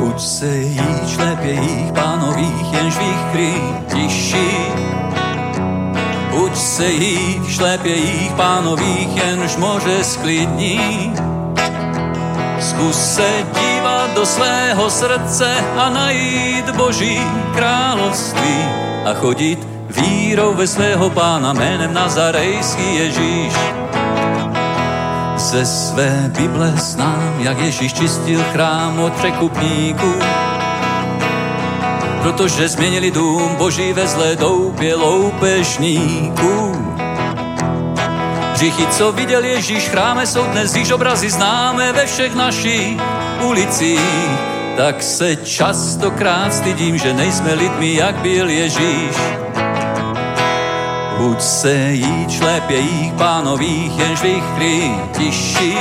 Buď se jít šlepě jich pánových, jenž výchry tiší. Buď se jít šlepě jich pánových, jenž može sklidní. Zkus se dívat do svého srdce a najít Boží království a chodit vírou ve svého pána jménem Nazarejský Ježíš ze své Bible znám, jak Ježíš čistil chrám od překupníků. Protože změnili dům Boží ve zlé doupě loupežníků. Hříchy, co viděl Ježíš v chráme, jsou dnes již obrazy známe ve všech našich ulicích. Tak se častokrát stydím, že nejsme lidmi, jak byl Ježíš. Buď se jít šlepě jich pánových, jenž vychry tiší.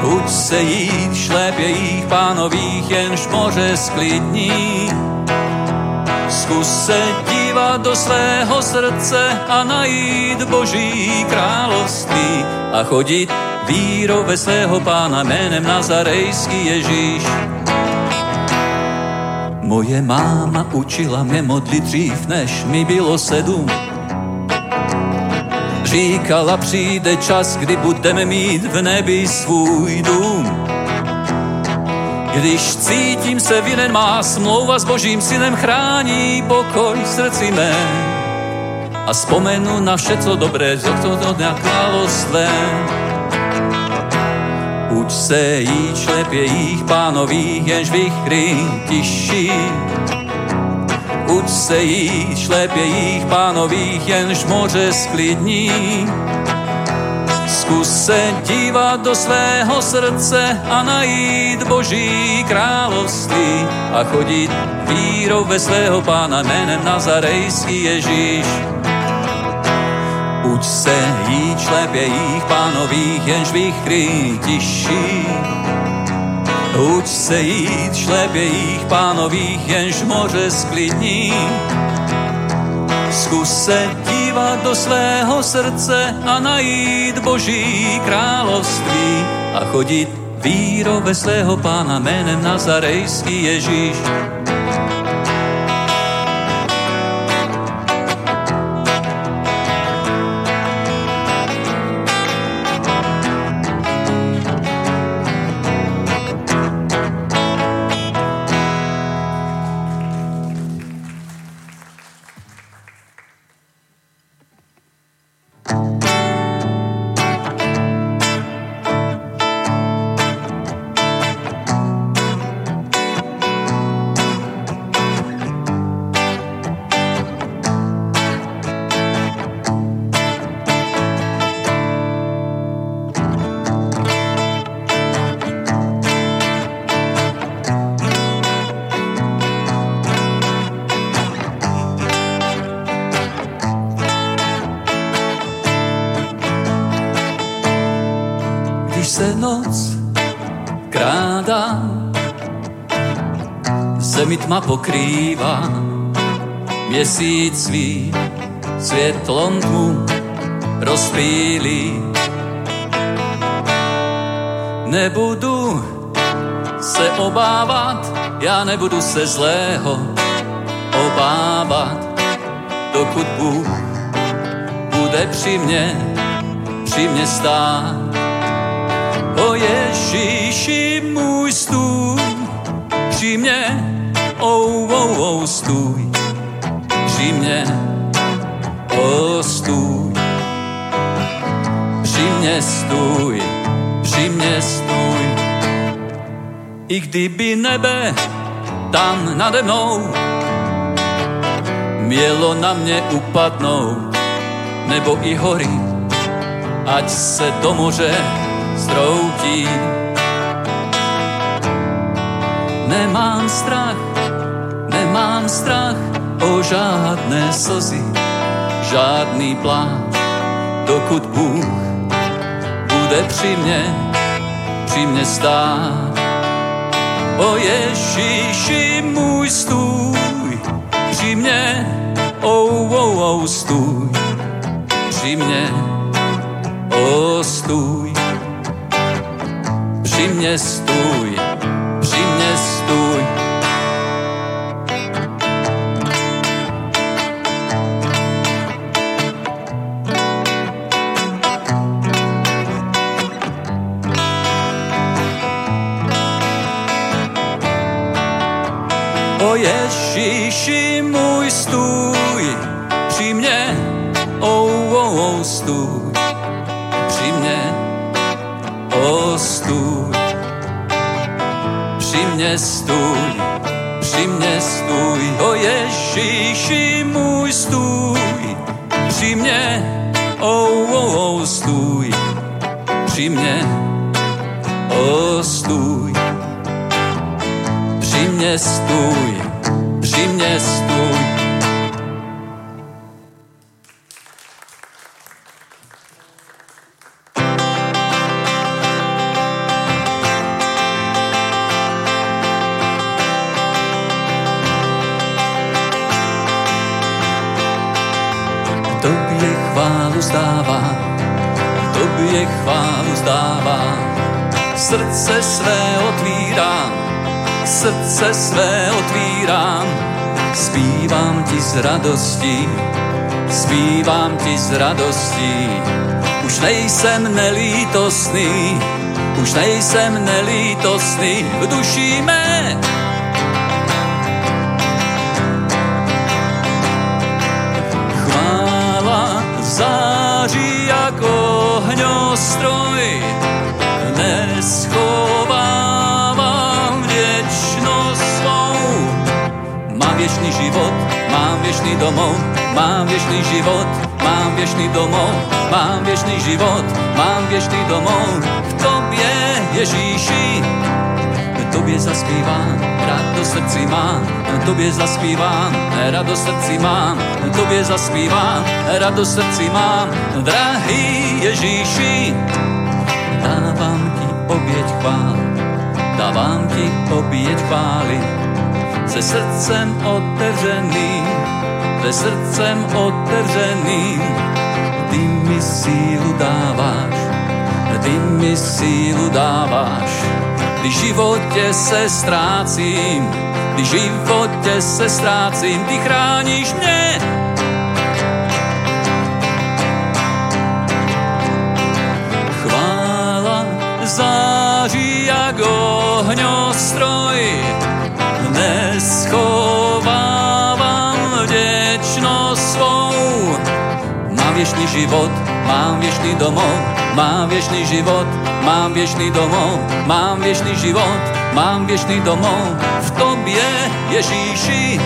Buď se jít šlepě jich pánových, jenž moře sklidní. Zkus se dívat do svého srdce a najít Boží království a chodit vírou ve svého pána jménem Nazarejský Ježíš. Moje máma učila mě modlit dřív, než mi bylo sedm. Říkala, přijde čas, kdy budeme mít v nebi svůj dům. Když cítím se vinen, má smlouva s božím synem chrání pokoj srdci mé. A vzpomenu na vše, co dobré, z tohto dňa královstvem. Uč se jí šlepě jich pánových, jenž vychry tiší. Uč se jí šlepě jich pánových, jenž moře sklidní. Zkus se dívat do svého srdce a najít Boží království a chodit vírou ve svého pána jménem Nazarejský Ježíš. Uč se jí šlepě jich pánových, jenž vychry tiší. Uč se jít šlepě jich pánových, jenž moře sklidní. Zkus se dívat do svého srdce a najít Boží království a chodit vírou ve svého pána jménem Nazarejský Ježíš. Pokrýva, měsíc svý světlom tmu rozpílí. Nebudu se obávat, já nebudu se zlého obávat, dokud Bůh bude při mně, při mně stát. O Ježíši můj stůj, při mě oh, oh, oh, stůj při mě, oh, stůj. Při mě stůj, při mě stůj. I kdyby nebe tam nade mnou mělo na mě upadnout, nebo i hory, ať se do moře zroutí. Nemám strach, nemám strach o žádné slzy, žádný plán, dokud Bůh bude při mně, při mně stát. O Ježíši můj stůj, při mně, oh, oh, oh, stůj, při mně, oh, stůj, při mně stůj, O Ježíši můj stůj, při mne, oh, oh, oh, stůj, při mne, oh, stůj, při mne stůj, při mne stůj, o Ježíši můj stůj, při mne, oh, oh, oh, stůj, při mne, oh, stůj, při mne stůj, cestuj. Tobie chválu zdává, Tobie chválu zdává, srdce své otvírá, srdce své z radostí, zpívám ti z radostí. Už nejsem nelítosný, už nejsem nelítosný v duši mé. Chvála září jako ohňostroj viečný domov, mám viečný život, mám viečný domov, mám viečný život, mám viečný domov. V Tobie, Ježíši, Tobie zaspívám, do srdci mám, Tobie zaspívám, do srdci mám, Tobie zaspívám, do srdci mám, drahý Ježíši, dávam Ti obieť chvál, dávam Ti obieť chvály, se srdcem otevřeným, srdcem otevřeným, Ty mi sílu dáváš, Ty mi sílu dáváš, Kdy živote se ztrácím, kdy živote se ztrácím, ty chráníš mne. Chvála září jak ohňostroj, neschovávam Viešný život, mám viešný domov, mám viešný život, Mám viečný domov, mám viečný život, mám viečný domov v Tobie, Ježíši.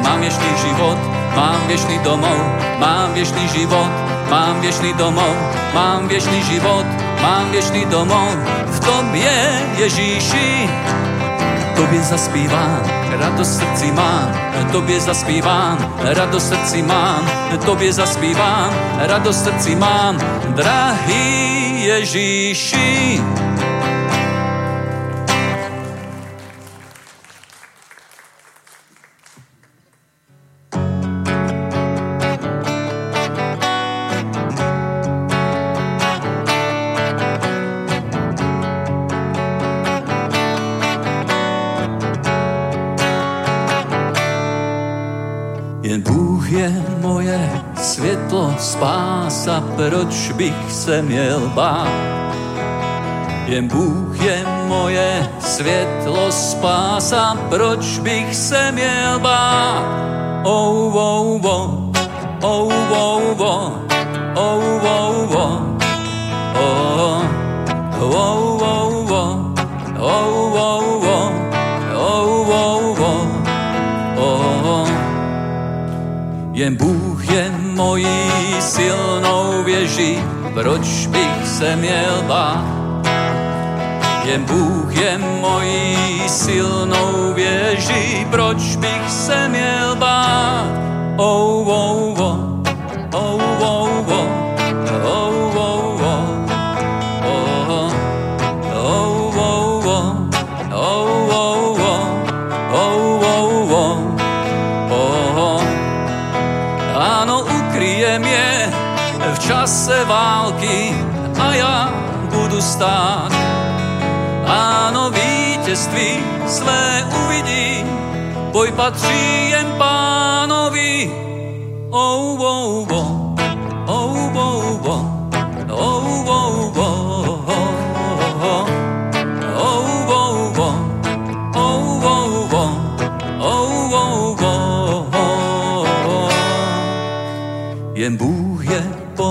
Mám viečný život, mám viečný domov, mám viečný život, mám viečný domov, mám viečný život, mám viečný domov v Tobie, Ježíši tobě zaspívám, radost srdci mám, tobě zaspívám, radost srdci mám, tobě zaspívám, radost srdci mám, drahý Ježíši. Proč bych se měl bát? Jen Bůh je moje světlo, spása, proč bych se měl bát? Oh, oh, oh, oh, oh, oh, oh, oh, oh, oh, oh, oh, oh, oh, oh, oh, Jen Bůh mojí silnou věží, proč bych se měl bát? Jen Bůh je mojí silnou věží, proč bych se měl bát? Oh, oh, oh, čase války a já budu stát. Áno, vítězství své uvidí, boj patří jen pánovi. Oh, oh, oh,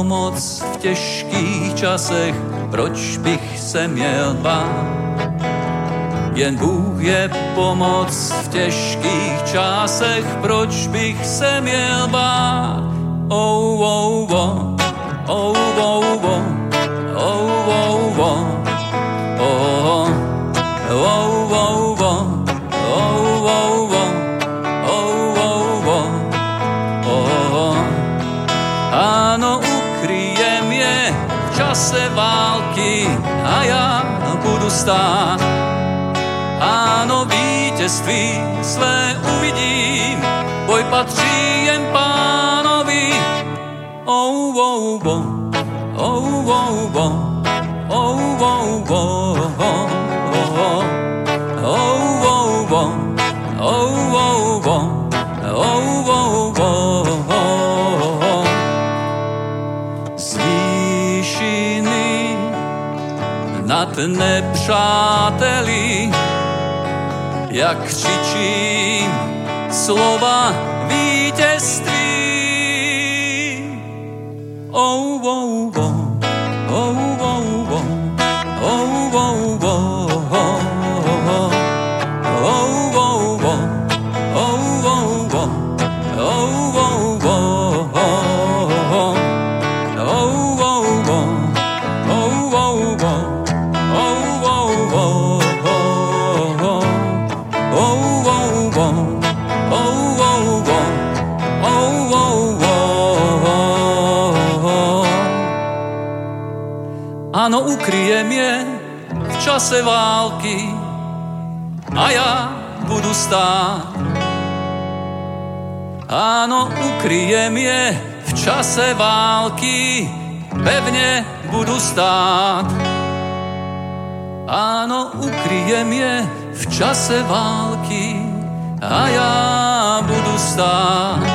pomoc v těžkých časech, proč bych se měl bát? Jen Bůh je pomoc v těžkých časech, proč bych se měl bát? Oh, oh, oh, oh, oh, oh, čase války a ja budu stát. Áno, vítězství své uvidím, boj patří jen pánovi. Oh, oh, oh, oh, oh, oh, oh, oh, oh, oh, oh, nepřáteli, jak křičím slova vítězství. Oh, oh, ukryjem je v čase války a ja budu stát. Áno, ukryjem je v čase války, pevne budu stát. Áno, ukryjem je v čase války a ja budu stát.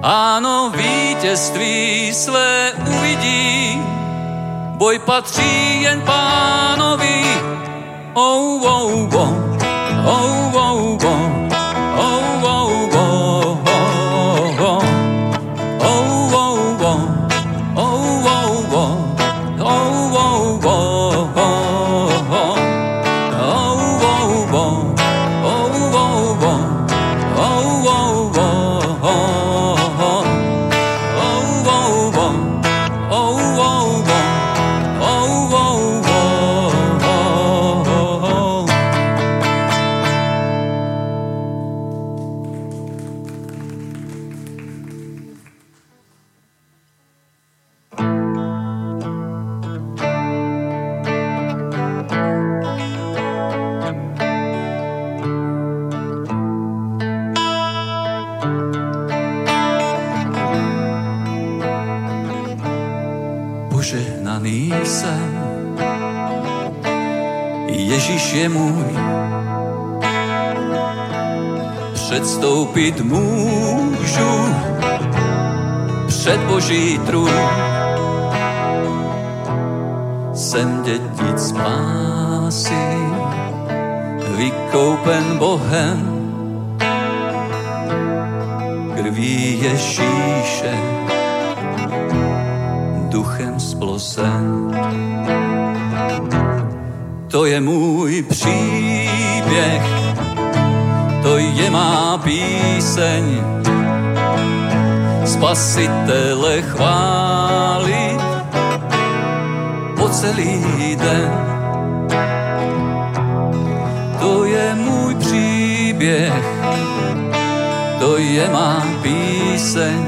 Áno, vítězství své uvidím, boj patří jen pánovi. Oh, oh, oh, oh, oh, oh. Předstoupit můžu před Boží trůn. Jsem dětic spásy, vykoupen Bohem, krví Ježíše, duchem splosen. To je můj příběh, je má píseň. Spasitele chváli po celý den. To je můj příběh, to je má píseň.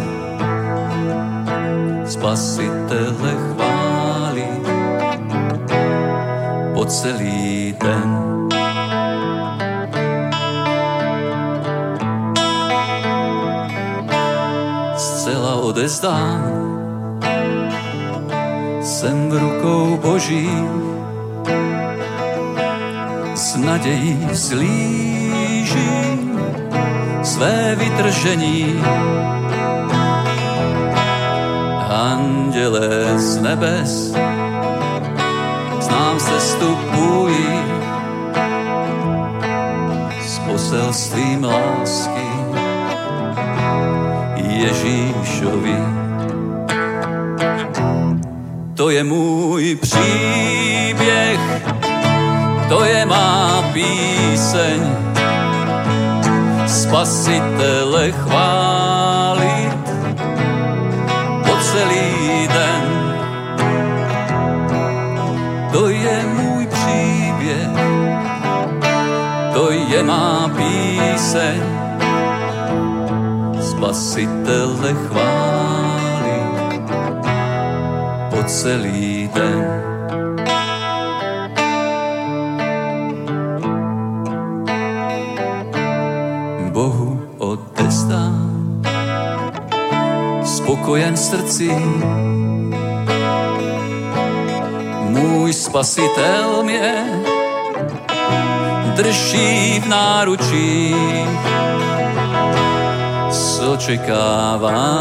Spasitele chváli po celý den. Odezdám. Jsem v rukou Boží, s nadějí slížím své vytržení. Anděle z nebes s nám sestupují s poselstvím lásky Ježíšovi. To je můj příběh, to je má píseň. Spasitele chválit po celý den. To je můj příběh, to je má píseň. Spasitele chválit po celý den. Bohu odestám spokojen srdci. Můj spasitel mě drží v náručí očekávání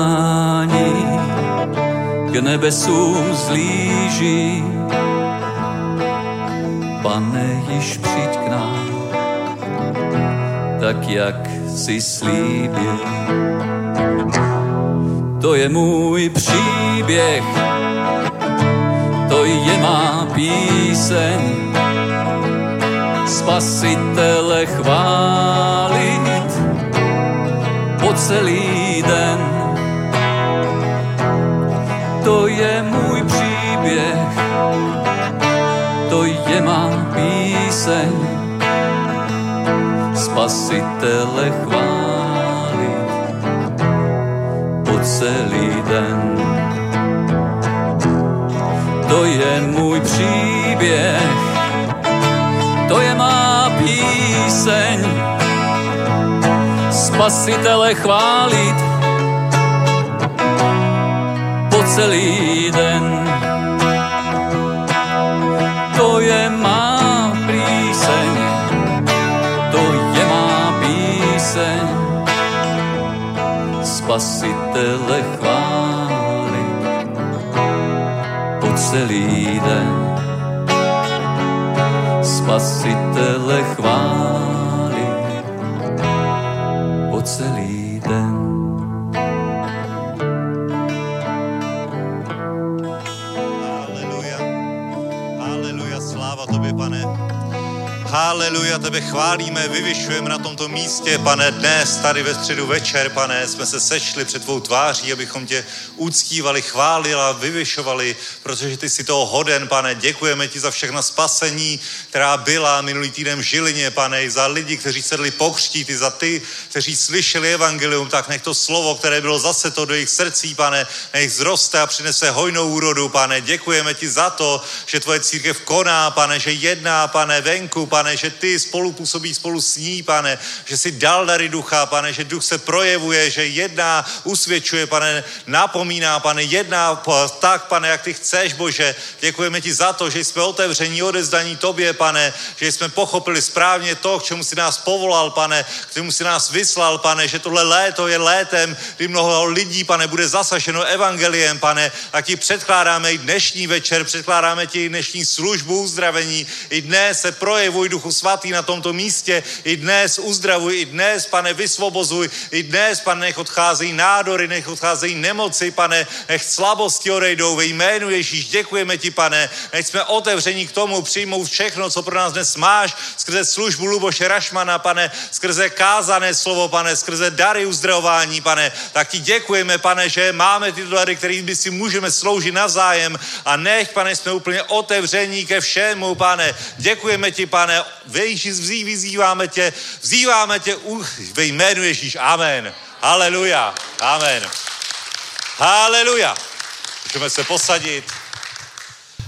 k nebesům zlíží. Pane, již přijď k nám, tak jak si slíbil. To je můj příběh, to je má píseň. Spasitele chválit celý den. To je můj příběh, to je má píseň spasitele chválit po celý den. To je můj příběh, spasitele chválit po celý den. To je má píseň, to je má píseň, spasitele chválit po celý den. Spasitele chválit po celý Haleluja, tebe chválíme, vyvyšujeme na tomto místě, pane, dnes, tady ve středu večer, pane, jsme se sešli před tvou tváří, abychom tě uctívali, chválili a vyvyšovali, protože ty jsi toho hoden, pane, děkujeme ti za všechna spasení, která byla minulý týden v Žilině, pane, i za lidi, kteří sedli pokřtít, i za ty, kteří slyšeli evangelium, tak nech to slovo, které bylo zase to do jejich srdcí, pane, nech zroste a přinese hojnou úrodu, pane, děkujeme ti za to, že tvoje církev koná, pane, že jedná, pane, venku, pane, že ty spolu působí spolu s ní, pane, že si dal dary ducha, pane, že duch se projevuje, že jedná, usvědčuje, pane, napomíná, pane, jedná tak, pane, jak ty chceš, Bože. Děkujeme ti za to, že jsme otevření, odezdaní tobě, pane, že jsme pochopili správně to, k čemu si nás povolal, pane, k čemu si nás vyslal, pane, že tohle léto je létem, kdy mnoho lidí, pane, bude zasaženo evangeliem, pane, a ti předkládáme i dnešní večer, předkládáme ti i dnešní službu uzdravení. I dnes se projevuj, Duchu Svatý, na tomto místě. I dnes uzdravuj, i dnes, pane, vysvobozuj. I dnes, pane, nech odcházejí nádory, nech odcházejí nemoci, pane, nech slabosti odejdou ve jménu Ježíš. Děkujeme ti, pane, nech jsme otevření k tomu přijmout všechno, co pro nás dnes máš, skrze službu Luboše Rašmana, pane, skrze kázané slovo, pane, skrze dary uzdravování, pane. Tak ti děkujeme, pane, že máme tyto dary, kterými si můžeme sloužit navzájem a nech, pane, jsme úplně otevření ke všemu, pane. Děkujeme ti, pane, Ježíš, vzí, vyzýváme tě, vzýváme tě u, ve jménu Ježíš. Amen. Haleluja. Amen. Haleluja. Můžeme se posadit.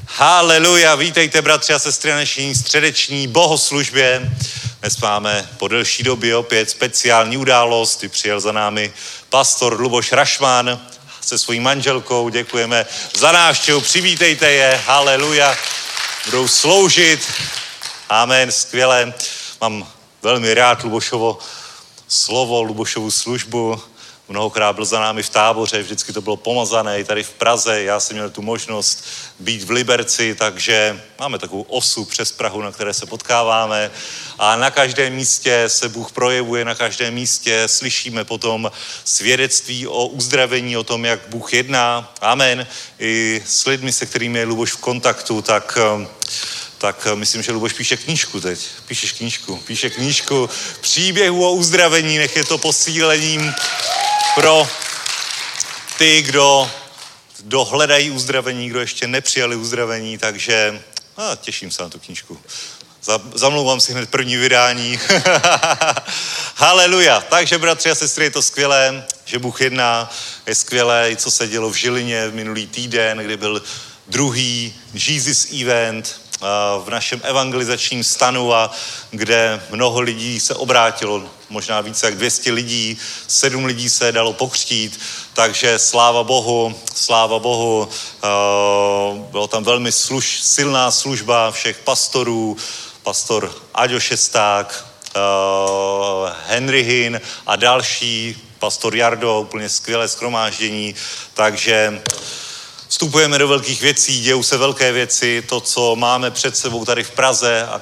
Haleluja, vítejte bratři a sestry na dnešní středeční bohoslužbě. Dnes máme po delší době opět speciální událost, kdy přijel za námi pastor Luboš Rašman se svojí manželkou. Děkujeme za návštěvu, přivítejte je, haleluja. Budou sloužit, amen, skvěle. Mám velmi rád Lubošovo slovo, Lubošovu službu. mnohokrát byl za námi v táboře, vždycky to bylo pomazané i tady v Praze. Já jsem měl tu možnost být v Liberci, takže máme takovou osu přes Prahu, na které se potkáváme a na každém místě se Bůh projevuje, na každém místě slyšíme potom svědectví o uzdravení, o tom, jak Bůh jedná. Amen. I s lidmi, se kterými je Luboš v kontaktu, tak tak myslím, že Luboš píše knížku teď. Píšeš knížku. Píše knížku příběhu o uzdravení, nech je to posílením pro ty, kdo, kdo hledají uzdravení, kdo ještě nepřijali uzdravení, takže a, těším se na tu knížku. Zamlouvám si hned první vydání. Haleluja. Takže, bratři a sestry, je to skvělé, že Bůh jedná. Je skvělé, co se dělo v Žilině minulý týden, kdy byl druhý Jesus event v našem evangelizačním stanu, a kde mnoho lidí se obrátilo, možná více jak 200 lidí, sedm lidí se dalo pokřtít, takže sláva Bohu, sláva Bohu, bylo tam velmi služ, silná služba všech pastorů, pastor Aďo Šesták, Henry Hin a další, pastor Jardo, úplně skvělé skromáždění, takže vstupujeme do velkých věcí, dějou se velké věci, to, co máme před sebou tady v Praze a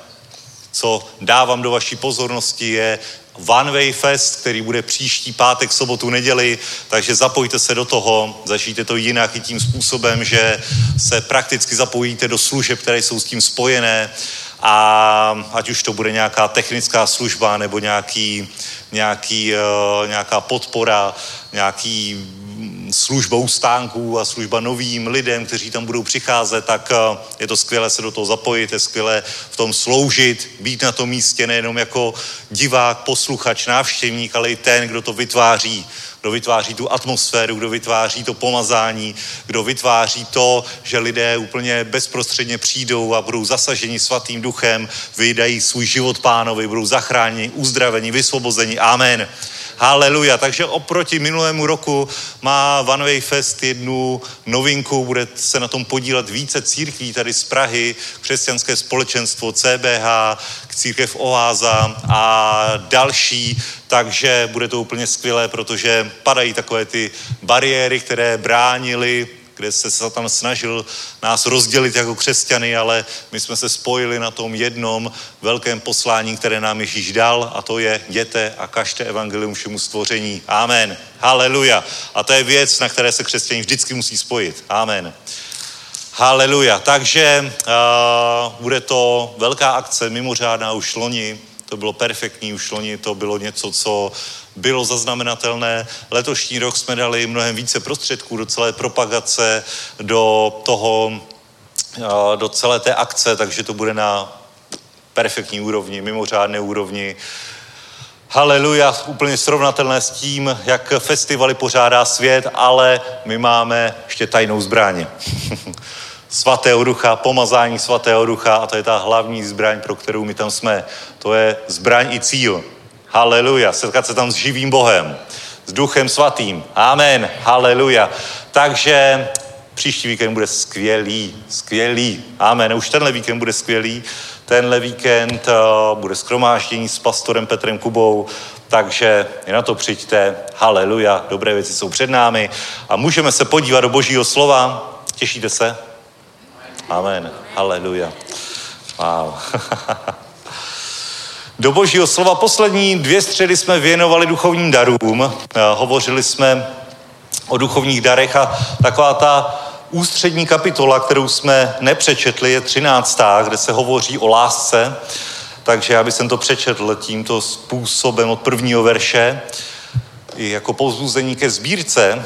co dávám do vaší pozornosti je One Way Fest, který bude příští pátek, sobotu, neděli, takže zapojte se do toho, začněte to jinak i tím způsobem, že se prakticky zapojíte do služeb, které jsou s tím spojené a ať už to bude nějaká technická služba nebo nějaký, nějaký, uh, nějaká podpora, nějaký službou stánků a služba novým lidem, kteří tam budou přicházet, tak uh, je to skvělé se do toho zapojit, je skvělé v tom sloužit, být na tom místě nejenom jako divák, posluchač, návštěvník, ale i ten, kdo to vytváří kdo vytváří tu atmosféru, kdo vytváří to pomazání, kdo vytváří to, že lidé úplně bezprostředně přijdou a budou zasaženi svatým duchem, vydají svůj život pánovi, budou zachráněni, uzdraveni, vysvobozeni. Amen. Haleluja. Takže oproti minulému roku má One Way Fest jednu novinku, bude se na tom podílet více církví tady z Prahy, křesťanské společenstvo CBH, církev Oáza a další, takže bude to úplně skvělé, protože padají takové ty bariéry, které bránily kde se Satan snažil nás rozdělit jako křesťany, ale my jsme se spojili na tom jednom velkém poslání, které nám Ježíš dal a to je jděte a kažte evangelium všemu stvoření. Amen. Haleluja. A to je věc, na které se křesťaní vždycky musí spojit. Amen. Haleluja. Takže uh, bude to velká akce, mimořádná už loni. To bylo perfektní, už loni to bylo něco, co bylo zaznamenatelné. Letošní rok jsme dali mnohem více prostředků do celé propagace, do toho, do celé té akce, takže to bude na perfektní úrovni, mimořádné úrovni. Haleluja, úplně srovnatelné s tím, jak festivaly pořádá svět, ale my máme ještě tajnou zbraň. svatého ducha, pomazání svatého ducha a to je ta hlavní zbraň, pro kterou my tam jsme. To je zbraň i cíl. Haleluja. Setkat se tam s živým Bohem, s Duchem Svatým. Amen. Haleluja. Takže příští víkend bude skvělý, skvělý. Amen. Už tenhle víkend bude skvělý. Tenhle víkend uh, bude skromáždění s pastorem Petrem Kubou, takže i na to přijďte. Haleluja. Dobré věci jsou před námi. A můžeme se podívat do božího slova. Těšíte se? Amen. Haleluja. Wow. Do božího slova poslední dvě středy jsme věnovali duchovním darům. Eh, hovořili jsme o duchovních darech a taková ta ústřední kapitola, kterou jsme nepřečetli, je 13. kde se hovoří o lásce. Takže já bych to přečetl tímto způsobem od prvního verše jako povzbuzení ke sbírce.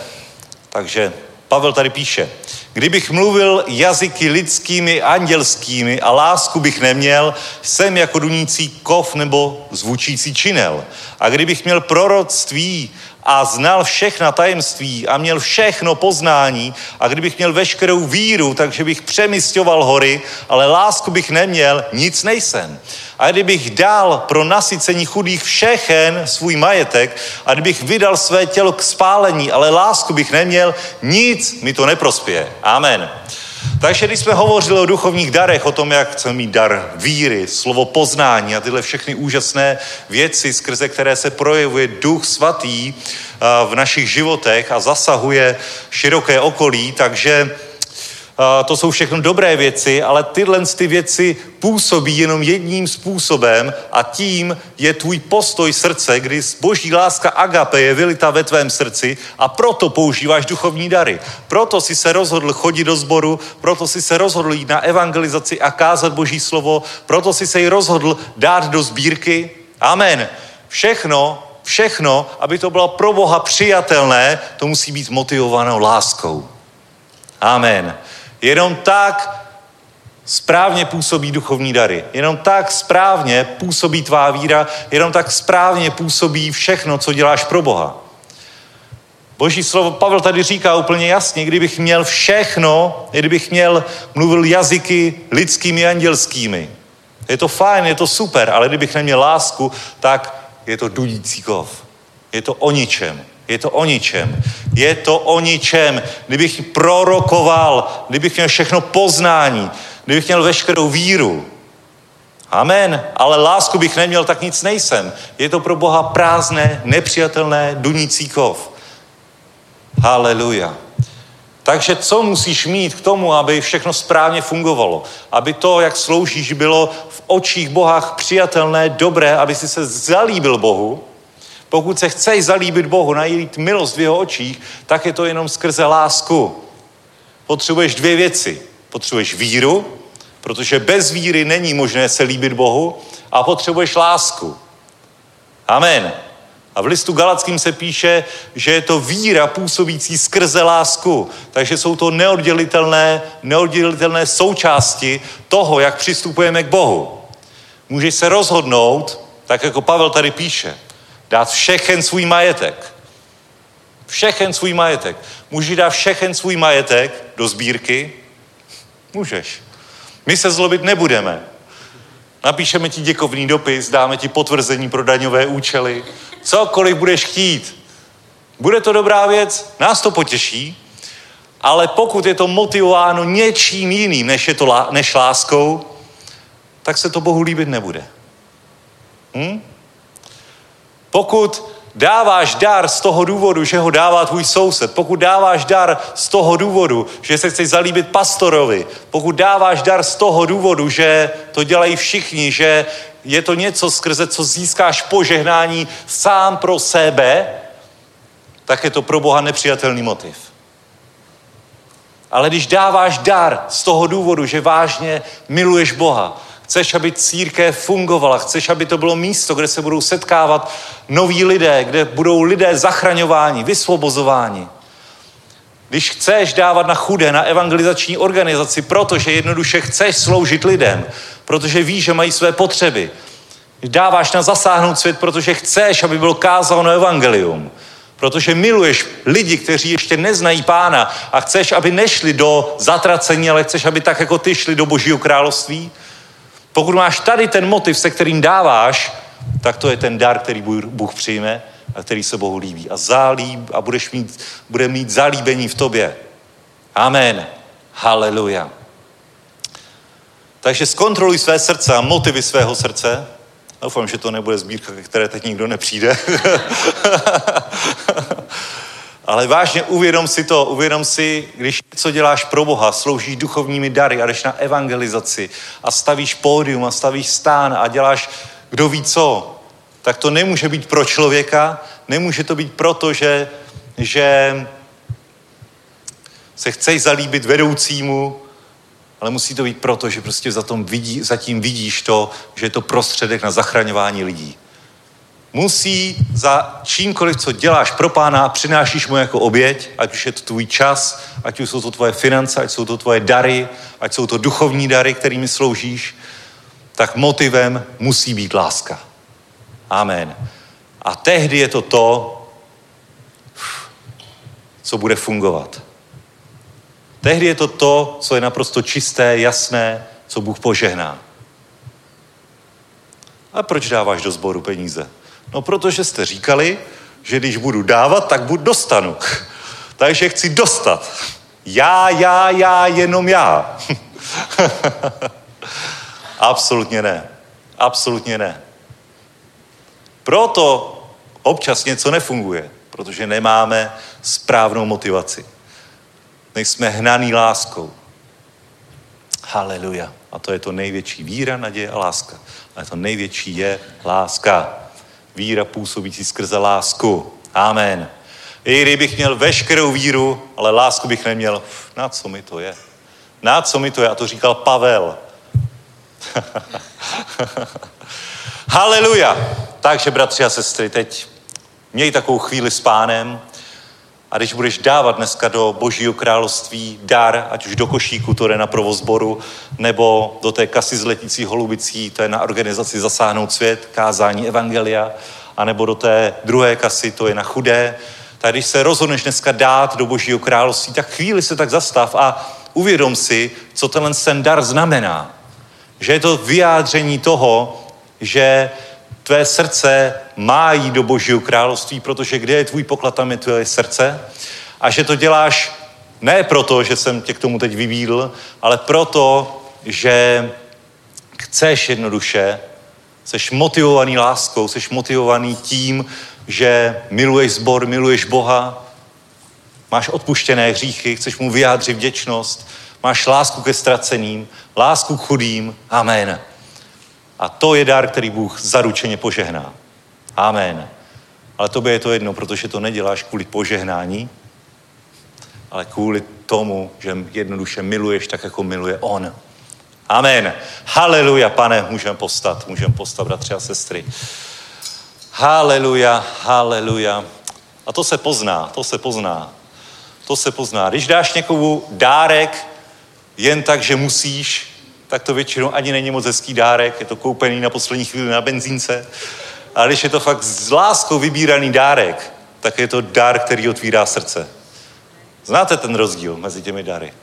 Takže Pavel tady píše, kdybych mluvil jazyky lidskými, andělskými a lásku bych neměl, jsem jako dunící kov nebo zvučící činel. A kdybych měl proroctví a znal všechna tajemství a měl všechno poznání a kdybych měl veškerou víru, takže bych přemysťoval hory, ale lásku bych neměl, nic nejsem. A kdybych dal pro nasycení chudých všechen svůj majetek a kdybych vydal své tělo k spálení, ale lásku bych neměl, nic mi to neprospěje. Amen. Takže když jsme hovořili o duchovních darech, o tom, jak chceme mít dar víry, slovo poznání a tyhle všechny úžasné věci, skrze které se projevuje duch svatý v našich životech a zasahuje široké okolí, takže to jsou všechno dobré věci, ale tyhle ty věci působí jenom jedním způsobem a tím je tvůj postoj srdce, kdy boží láska agape je vylita ve tvém srdci a proto používáš duchovní dary. Proto si se rozhodl chodit do sboru, proto si se rozhodl jít na evangelizaci a kázat boží slovo, proto si se ji rozhodl dát do sbírky. Amen. Všechno, všechno, aby to bylo pro Boha přijatelné, to musí být motivováno láskou. Amen. Jenom tak správně působí duchovní dary. Jenom tak správně působí tvá víra, jenom tak správně působí všechno, co děláš pro Boha. Boží slovo Pavel tady říká úplně jasně, kdybych měl všechno, kdybych měl, mluvil jazyky lidskými, andělskými. Je to fajn, je to super, ale kdybych neměl lásku, tak je to dudící kov. Je to o ničem. Je to o ničem. Je to o ničem. Kdybych prorokoval, kdybych měl všechno poznání, kdybych měl veškerou víru. Amen. Ale lásku bych neměl, tak nic nejsem. Je to pro Boha prázdné, nepřijatelné, dunící kov. Haleluja. Takže co musíš mít k tomu, aby všechno správně fungovalo? Aby to, jak sloužíš, bylo v očích Boha přijatelné, dobré, aby si se zalíbil Bohu, pokud se chceš zalíbit Bohu, najít milost v jeho očích, tak je to jenom skrze lásku. Potřebuješ dvě věci. Potřebuješ víru, protože bez víry není možné se líbit Bohu a potřebuješ lásku. Amen. A v listu Galackým se píše, že je to víra působící skrze lásku. Takže jsou to neoddělitelné, neoddělitelné součásti toho, jak přistupujeme k Bohu. Můžeš se rozhodnout, tak jako Pavel tady píše, dát všechen svůj majetek. Všechen svůj majetek. Můžeš dát všechen svůj majetek do sbírky? Můžeš. My se zlobit nebudeme. Napíšeme ti děkovný dopis, dáme ti potvrzení pro daňové účely. Cokoliv budeš chtít. Bude to dobrá věc, nás to potěší, ale pokud je to motivováno něčím jiným, než, je to, než láskou, tak se to Bohu líbit nebude. Hm? Pokud dáváš dar z toho důvodu, že ho dává tvůj soused, pokud dáváš dar z toho důvodu, že se chceš zalíbit pastorovi, pokud dáváš dar z toho důvodu, že to dělají všichni, že je to něco skrze, co získáš požehnání sám pro sebe, tak je to pro Boha nepřijatelný motiv. Ale když dáváš dar z toho důvodu, že vážně miluješ Boha, Chceš, aby církev fungovala, chceš, aby to bylo místo, kde se budou setkávat noví lidé, kde budou lidé zachraňováni, vysvobozováni. Když chceš dávat na chudé, na evangelizační organizaci, protože jednoduše chceš sloužit lidem, protože víš, že mají své potřeby. Dáváš na zasáhnout svět, protože chceš, aby bylo kázáno evangelium. Protože miluješ lidi, kteří ještě neznají pána a chceš, aby nešli do zatracení, ale chceš, aby tak jako ty šli do božího království. Pokud máš tady ten motiv, se kterým dáváš, tak to je ten dar, který Bůh přijme a který se Bohu líbí. A, zálíb, a budeš mít, bude mít zalíbení v tobě. Amen. Haleluja. Takže zkontroluj své srdce a motivy svého srdce. Doufám, že to nebude sbírka, ke které teď nikdo nepřijde. Ale vážně uvědom si to, uvědom si, když něco děláš pro Boha, sloužíš duchovními dary a jdeš na evangelizaci a stavíš pódium a stavíš stán a děláš kdo ví co, tak to nemůže být pro člověka, nemůže to být proto, že, že se chceš zalíbit vedoucímu, ale musí to být proto, že prostě za tom vidí, zatím vidíš to, že je to prostředek na zachraňování lidí musí za čímkoliv, co děláš pro pána, přinášíš mu jako oběť, ať už je to tvůj čas, ať už jsou to tvoje finance, ať jsou to tvoje dary, ať jsou to duchovní dary, kterými sloužíš, tak motivem musí být láska. Amen. A tehdy je to to, co bude fungovat. Tehdy je to to, co je naprosto čisté, jasné, co Bůh požehná. A proč dáváš do sboru peníze? No protože jste říkali, že když budu dávat, tak budu dostanu. Takže chci dostat. Já, já, já, jenom já. Absolutně ne. Absolutně ne. Proto občas něco nefunguje, protože nemáme správnou motivaci. Nejsme hnaný láskou. Haleluja. A to je to největší víra, naděje a láska. Ale to největší je láska. Víra působící skrze lásku. Amen. I kdybych měl veškerou víru, ale lásku bych neměl, na co mi to je? Na co mi to je? A to říkal Pavel. Haleluja. Takže, bratři a sestry, teď měj takovou chvíli s pánem a když budeš dávat dneska do božího království dar, ať už do košíku, to je na provozboru, nebo do té kasy z letící holubicí, to je na organizaci Zasáhnout svět, kázání evangelia, anebo do té druhé kasy, to je na chudé, tak když se rozhodneš dneska dát do božího království, tak chvíli se tak zastav a uvědom si, co tenhle ten dar znamená. Že je to vyjádření toho, že tvé srdce má jít do Božího království, protože kde je tvůj poklad, tam je tvoje srdce. A že to děláš ne proto, že jsem tě k tomu teď vybídl, ale proto, že chceš jednoduše, jsi motivovaný láskou, jsi motivovaný tím, že miluješ zbor, miluješ Boha, máš odpuštěné hříchy, chceš mu vyjádřit vděčnost, máš lásku ke ztraceným, lásku k chudým. Amen. A to je dar, který Bůh zaručeně požehná. Amen. Ale tobě je to jedno, protože to neděláš kvůli požehnání, ale kvůli tomu, že jednoduše miluješ tak, jako miluje On. Amen. Haleluja, pane, můžeme postat, můžeme postat, bratři a sestry. Haleluja, haleluja. A to se pozná, to se pozná. To se pozná. Když dáš někomu dárek jen tak, že musíš, tak to většinou ani není moc hezký dárek, je to koupený na poslední chvíli na benzínce. A když je to fakt s láskou vybíraný dárek, tak je to dár, který otvírá srdce. Znáte ten rozdíl mezi těmi dary?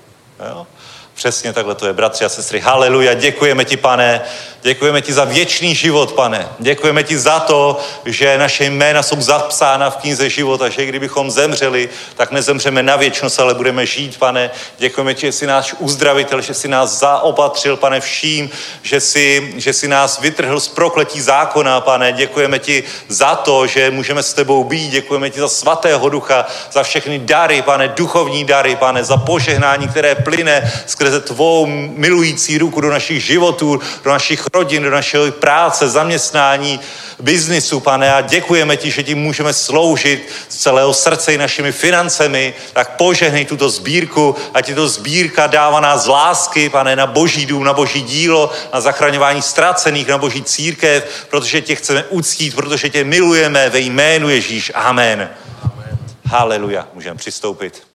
Jo? Přesně takhle to je, bratři a sestry. Haleluja, děkujeme ti, pane. Děkujeme ti za věčný život, pane. Děkujeme ti za to, že naše jména jsou zapsána v knize života, že kdybychom zemřeli, tak nezemřeme na věčnost, ale budeme žít, pane. Děkujeme ti, že jsi náš uzdravitel, že jsi nás zaopatřil, pane, vším, že jsi, že jsi nás vytrhl z prokletí zákona, pane. Děkujeme ti za to, že můžeme s tebou být. Děkujeme ti za svatého ducha, za všechny dary, pane, duchovní dary, pane, za požehnání, které plyne skrze tvou milující ruku do našich životů, do našich rodin, do našeho práce, zaměstnání, biznisu, pane, a děkujeme ti, že ti můžeme sloužit z celého srdce i našimi financemi, tak požehnej tuto sbírku, ať je to sbírka dávaná z lásky, pane, na boží dům, na boží dílo, na zachraňování ztracených, na boží církev, protože tě chceme uctít, protože tě milujeme ve jménu Ježíš. Amen. Amen. Haleluja. Můžeme přistoupit.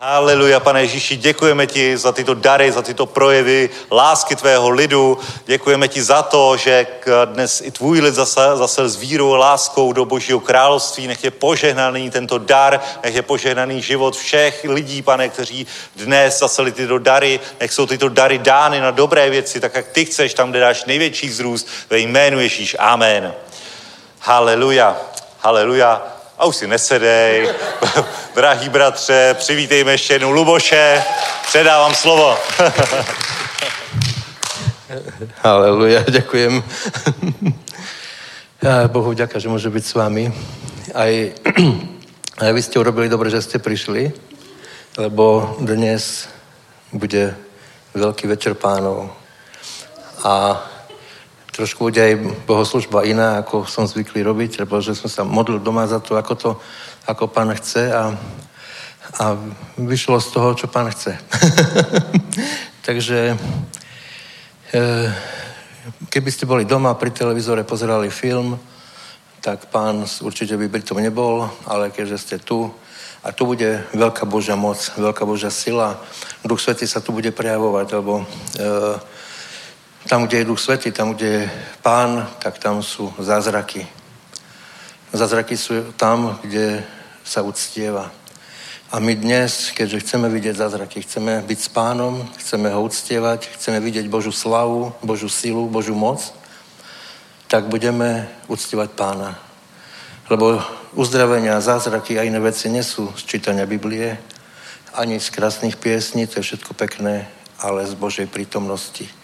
Haleluja, pane Ježíši, děkujeme ti za tyto dary, za tyto projevy lásky tvého lidu. Děkujeme ti za to, že dnes i tvůj lid zase s vírou a láskou do Božího království. Nech je požehnaný tento dar, nech je požehnaný život všech lidí, pane, kteří dnes zaseli tyto dary. Nech jsou tyto dary dány na dobré věci, tak jak ty chceš, tam, kde dáš největší vzrůst, ve jménu Ježíš. Amen. Haleluja. Haleluja a už si nesedej. Drahý bratře, přivítejme ještě jednou Luboše. Předávám slovo. Haleluja, ďakujem. Bohu ďaká, že môže byť s vami. Aj, aj vy ste urobili dobre, že ste prišli, lebo dnes bude veľký večer pánov. A trošku bude aj bohoslužba iná, ako som zvyklý robiť, lebo že som sa modlil doma za to, ako to, ako pán chce a, a vyšlo z toho, čo pán chce. Takže e, keby ste boli doma pri televízore, pozerali film, tak pán určite by pri tom nebol, ale keďže ste tu, a tu bude veľká Božia moc, veľká Božia sila, Duch Svetý sa tu bude prejavovať, lebo e, tam, kde je Duch Svetý, tam, kde je Pán, tak tam sú zázraky. Zázraky sú tam, kde sa uctieva. A my dnes, keďže chceme vidieť zázraky, chceme byť s pánom, chceme ho uctievať, chceme vidieť Božú slavu, Božú silu, Božú moc, tak budeme uctievať pána. Lebo uzdravenia, zázraky a iné veci nie sú z čítania Biblie, ani z krásnych piesní, to je všetko pekné, ale z Božej prítomnosti.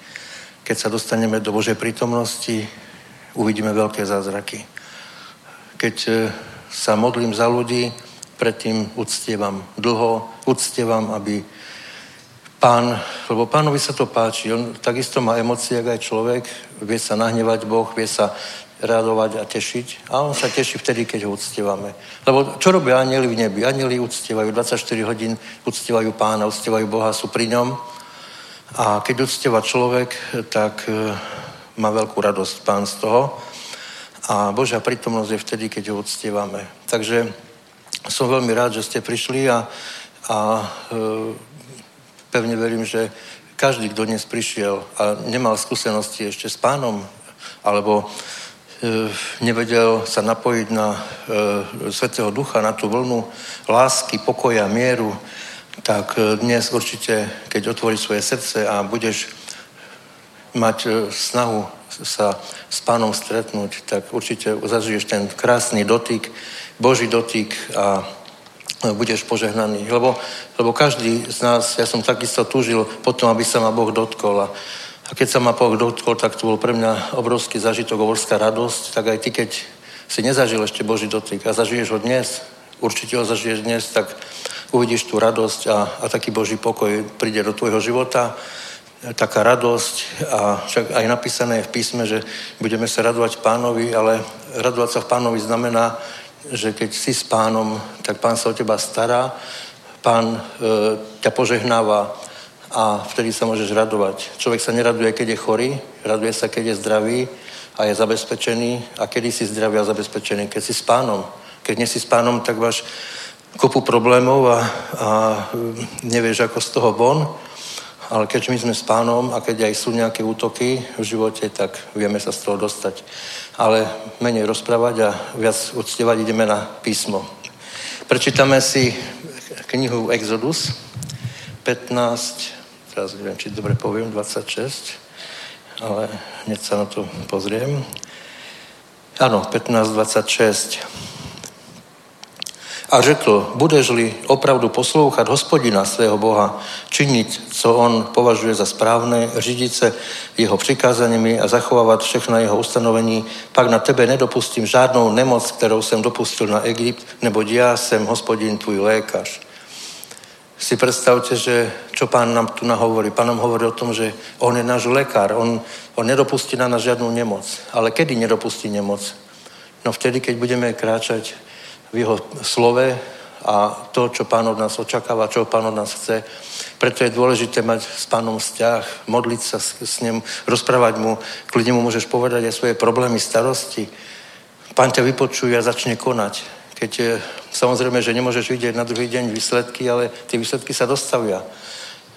Keď sa dostaneme do Božej prítomnosti, uvidíme veľké zázraky. Keď e, sa modlím za ľudí, predtým uctievam dlho, uctievam, aby pán, lebo pánovi sa to páči, on takisto má emócie, ako aj človek, vie sa nahnevať Boh, vie sa radovať a tešiť. A on sa teší vtedy, keď ho uctievame. Lebo čo robia anieli v nebi? Anieli uctievajú 24 hodín, uctievajú pána, uctievajú Boha, sú pri ňom. A keď uctieva človek, tak e, má veľkú radosť pán z toho. A Božia prítomnosť je vtedy, keď ho uctievame. Takže som veľmi rád, že ste prišli a, a e, pevne verím, že každý, kto dnes prišiel a nemal skúsenosti ešte s pánom, alebo e, nevedel sa napojiť na e, Svetého Ducha, na tú vlnu lásky, pokoja, mieru, tak e, dnes určite, keď otvoríš svoje srdce a budeš mať e, snahu sa s pánom stretnúť, tak určite zažiješ ten krásny dotyk, Boží dotyk a budeš požehnaný. Lebo, lebo každý z nás, ja som takisto túžil potom, aby sa ma Boh dotkol. A, a keď sa ma Boh dotkol, tak to bol pre mňa obrovský zažitok, obrovská radosť. Tak aj ty, keď si nezažil ešte Boží dotyk a zažiješ ho dnes, určite ho zažiješ dnes, tak uvidíš tú radosť a, a taký Boží pokoj príde do tvojho života taká radosť a však aj napísané je v písme, že budeme sa radovať pánovi, ale radovať sa v pánovi znamená, že keď si s pánom, tak pán sa o teba stará, pán e, ťa požehnáva a vtedy sa môžeš radovať. Človek sa neraduje, keď je chorý, raduje sa, keď je zdravý a je zabezpečený a kedy si zdravý a zabezpečený, keď si s pánom. Keď nie si s pánom, tak máš kopu problémov a, a nevieš, ako z toho von ale keď my sme s pánom a keď aj sú nejaké útoky v živote, tak vieme sa z toho dostať. Ale menej rozprávať a viac uctievať ideme na písmo. Prečítame si knihu Exodus 15, teraz neviem, či dobre poviem, 26, ale hneď sa na to pozriem. Áno, 15, 26 a řekl, budeš-li opravdu poslouchat hospodina svého Boha, činit, co on považuje za správné, řídit se jeho přikázaními a zachovávat všechna jeho ustanovení, pak na tebe nedopustím žádnou nemoc, kterou jsem dopustil na Egypt, nebo já jsem hospodin tvůj lékař. Si predstavte, že čo pán nám tu nahovorí. Pán nám hovorí o tom, že on je náš lekár, on, on nedopustí na nás žiadnu nemoc. Ale kedy nedopustí nemoc? No vtedy, keď budeme kráčať v jeho slove a to, čo pán od nás očakáva, čo pán od nás chce. Preto je dôležité mať s pánom vzťah, modliť sa s, s ním, rozprávať mu, kľudne mu môžeš povedať aj svoje problémy, starosti. Pán ťa vypočuje a začne konať. Keď je, samozrejme, že nemôžeš vidieť na druhý deň výsledky, ale tie výsledky sa dostavia.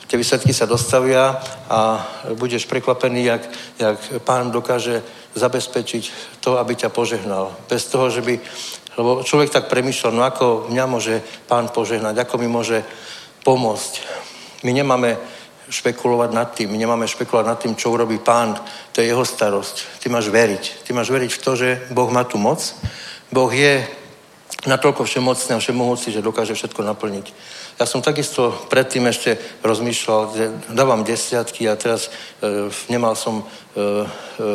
Tie výsledky sa dostavia a budeš prekvapený, jak, jak pán dokáže zabezpečiť to, aby ťa požehnal. Bez toho, že by lebo človek tak premýšľa, no ako mňa môže pán požehnať, ako mi môže pomôcť. My nemáme špekulovať nad tým, my nemáme špekulovať nad tým, čo urobí pán, to je jeho starosť. Ty máš veriť. Ty máš veriť v to, že Boh má tu moc. Boh je natoľko všemocný a všemohúci, že dokáže všetko naplniť. Ja som takisto predtým ešte rozmýšľal, že dávam desiatky a teraz e, nemal som e, e,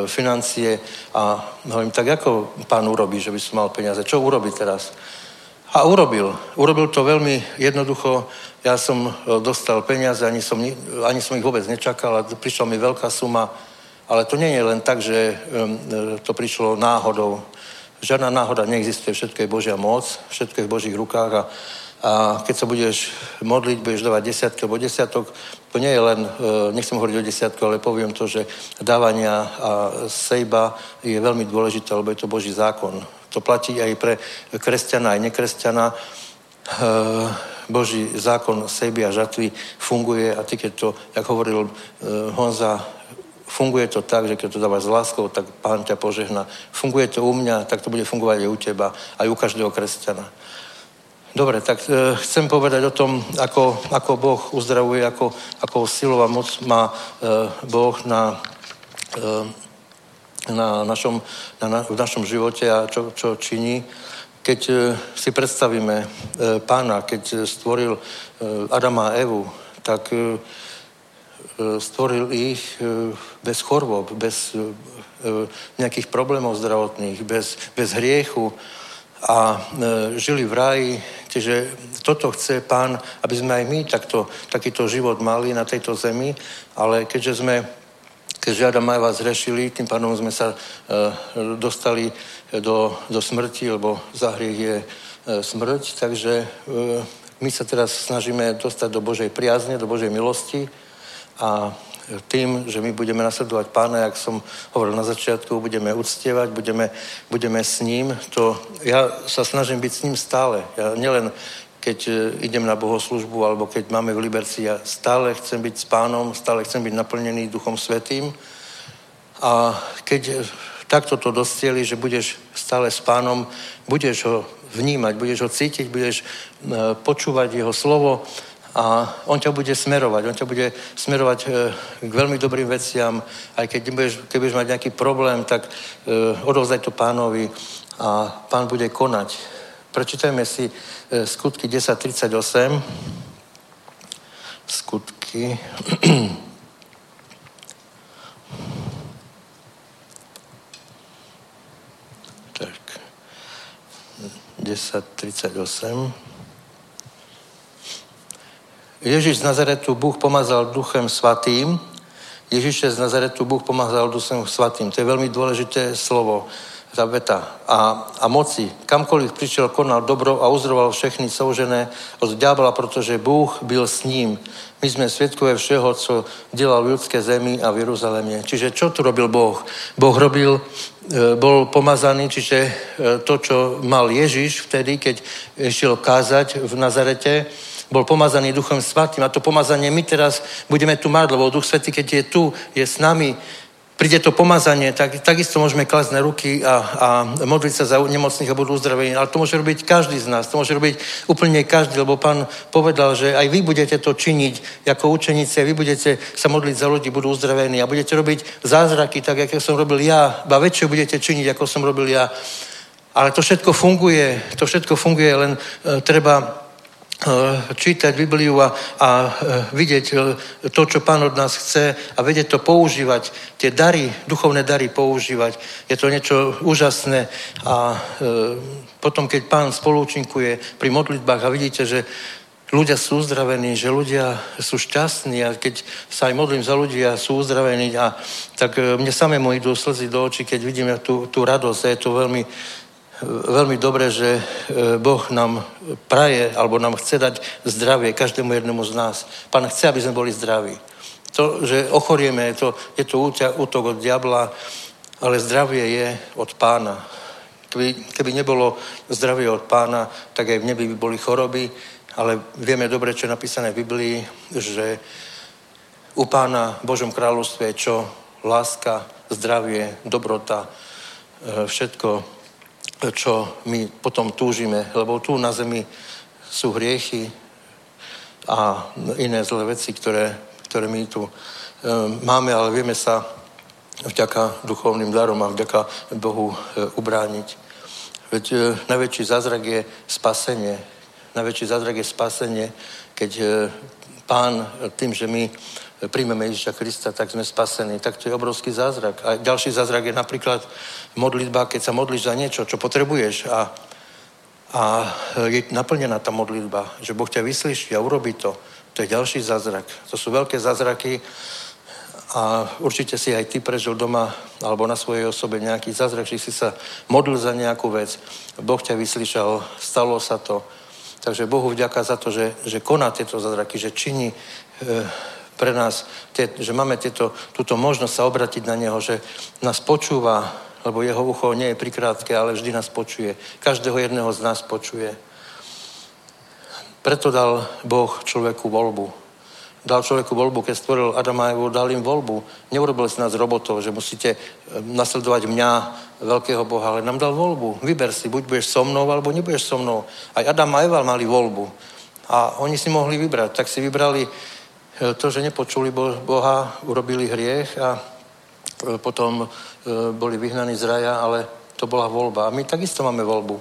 financie a hovorím, tak ako pán urobí, že by som mal peniaze? Čo urobí teraz? A urobil. Urobil to veľmi jednoducho. Ja som e, dostal peniaze, ani som, ani som ich vôbec nečakal a prišla mi veľká suma. Ale to nie je len tak, že e, to prišlo náhodou. Žiadna náhoda neexistuje, všetko je Božia moc, všetko je v Božích rukách a a keď sa budeš modliť, budeš dávať desiatky alebo desiatok, to nie je len, e, nechcem hovoriť o desiatku, ale poviem to, že dávania a sejba je veľmi dôležité, lebo je to Boží zákon. To platí aj pre kresťana, aj nekresťana. E, Boží zákon sejby a žatvy funguje a ty, keď to, jak hovoril e, Honza, funguje to tak, že keď to dávaš s láskou, tak pán ťa požehná. Funguje to u mňa, tak to bude fungovať aj u teba, aj u každého kresťana. Dobre, tak e, chcem povedať o tom, ako, ako Boh uzdravuje, ako, ako silou a moc má e, Boh na, e, na našom, na, na, v našom živote a čo, čo činí. keď si predstavíme pána, keď stvoril Adama a Evu, tak stvoril ich bez chorôb, bez nejakých problémov zdravotných, bez, bez hriechu a žili v ráji. Čiže toto chce pán, aby sme aj my takto, takýto život mali na tejto zemi, ale keďže sme keďže Adam a Eva zrešili, tým pádom sme sa dostali do, do smrti, lebo za hriech je smrť, takže my sa teraz snažíme dostať do Božej priazne, do Božej milosti. A tým, že my budeme nasledovať pána, jak som hovoril na začiatku, budeme uctievať, budeme, budeme s ním, to ja sa snažím byť s ním stále. Ja nielen keď idem na bohoslužbu alebo keď máme v Liberci, ja stále chcem byť s pánom, stále chcem byť naplnený Duchom Svetým a keď takto to dostieli, že budeš stále s pánom, budeš ho vnímať, budeš ho cítiť, budeš počúvať jeho slovo, a on ťa bude smerovať. On ťa bude smerovať e, k veľmi dobrým veciam. Aj keď budeš, keď budeš mať nejaký problém, tak e, odovzdaj to pánovi a pán bude konať. Prečítajme si e, skutky 10.38. Skutky. tak. 10.38. Ježiš z Nazaretu Bůh pomazal duchem svatým. Ježiše z Nazaretu Bůh pomazal duchem svatým. To je veľmi dôležité slovo, tá veta. A, a moci. Kamkoliv prišiel, konal dobro a uzdravoval všechny soužené od ďábla, protože Bůh byl s ním. My sme svedkové všeho, co delal v ľudské zemi a v Jeruzaléme. Čiže čo tu robil Boh? Boh robil, e, bol pomazaný, čiže e, to, čo mal Ježiš vtedy, keď išiel kázať v Nazarete, bol pomazaný Duchom Svatým a to pomazanie my teraz budeme tu mať, lebo Duch Svatý, keď je tu, je s nami, príde to pomazanie, tak takisto môžeme klasť na ruky a, a modliť sa za nemocných a budú uzdravení. Ale to môže robiť každý z nás, to môže robiť úplne každý, lebo pán povedal, že aj vy budete to činiť ako učeníci, vy budete sa modliť za ľudí, budú uzdravení a budete robiť zázraky, tak ako som robil ja, ba väčšie budete činiť, ako som robil ja. Ale to všetko funguje, to všetko funguje, len uh, treba čítať Bibliu a, a eh, vidieť eh, to, čo Pán od nás chce a vedieť to používať, tie dary, duchovné dary používať. Je to niečo úžasné a potom, keď Pán spolúčinkuje pri modlitbách a vidíte, že ľudia sú uzdravení, že ľudia sú šťastní a keď sa aj modlím za ľudí a sú uzdravení, a, tak mne samému idú slzy do očí, keď vidím tú, tú radosť a je to veľmi, veľmi dobre, že e, Boh nám praje, alebo nám chce dať zdravie každému jednomu z nás. Pán chce, aby sme boli zdraví. To, že ochorieme, je to, je to útok od diabla, ale zdravie je od pána. Keby, keby nebolo zdravie od pána, tak aj v nebi by boli choroby, ale vieme dobre, čo je napísané v Biblii, že u pána v Božom kráľovstve je čo? Láska, zdravie, dobrota, e, všetko čo my potom túžime, lebo tu na zemi sú hriechy a iné zlé veci, ktoré, ktoré my tu e, máme, ale vieme sa vďaka duchovným darom a vďaka Bohu e, ubrániť. Veď e, najväčší zázrak je spasenie. Najväčší zázrak je spasenie, keď pán tým, že my príjmeme Ježiša Krista, tak sme spasení. Tak to je obrovský zázrak. A ďalší zázrak je napríklad modlitba, keď sa modlíš za niečo, čo potrebuješ a, a je naplnená tá modlitba, že Boh ťa vyslyší a urobí to. To je ďalší zázrak. To sú veľké zázraky a určite si aj ty prežil doma alebo na svojej osobe nejaký zázrak, že si sa modlil za nejakú vec. Boh ťa vyslyšal, stalo sa to. Takže Bohu vďaka za to, že, že koná tieto zázraky, že činí e, pre nás, že máme tieto, túto možnosť sa obratiť na Neho, že nás počúva, lebo Jeho ucho nie je prikrátke, ale vždy nás počuje. Každého jedného z nás počuje. Preto dal Boh človeku voľbu. Dal človeku voľbu, keď stvoril Adama a Evu, dal im voľbu. Neurobil si nás robotov, že musíte eh, nasledovať mňa, veľkého Boha, ale nám dal voľbu. Vyber si, buď budeš so mnou, alebo nebudeš so mnou. Aj Adam a Eva mali voľbu. A oni si mohli vybrať. Tak si vybrali E, to, že nepočuli Boha, urobili hriech a e, potom e, boli vyhnaní z raja, ale to bola voľba. A my takisto máme voľbu.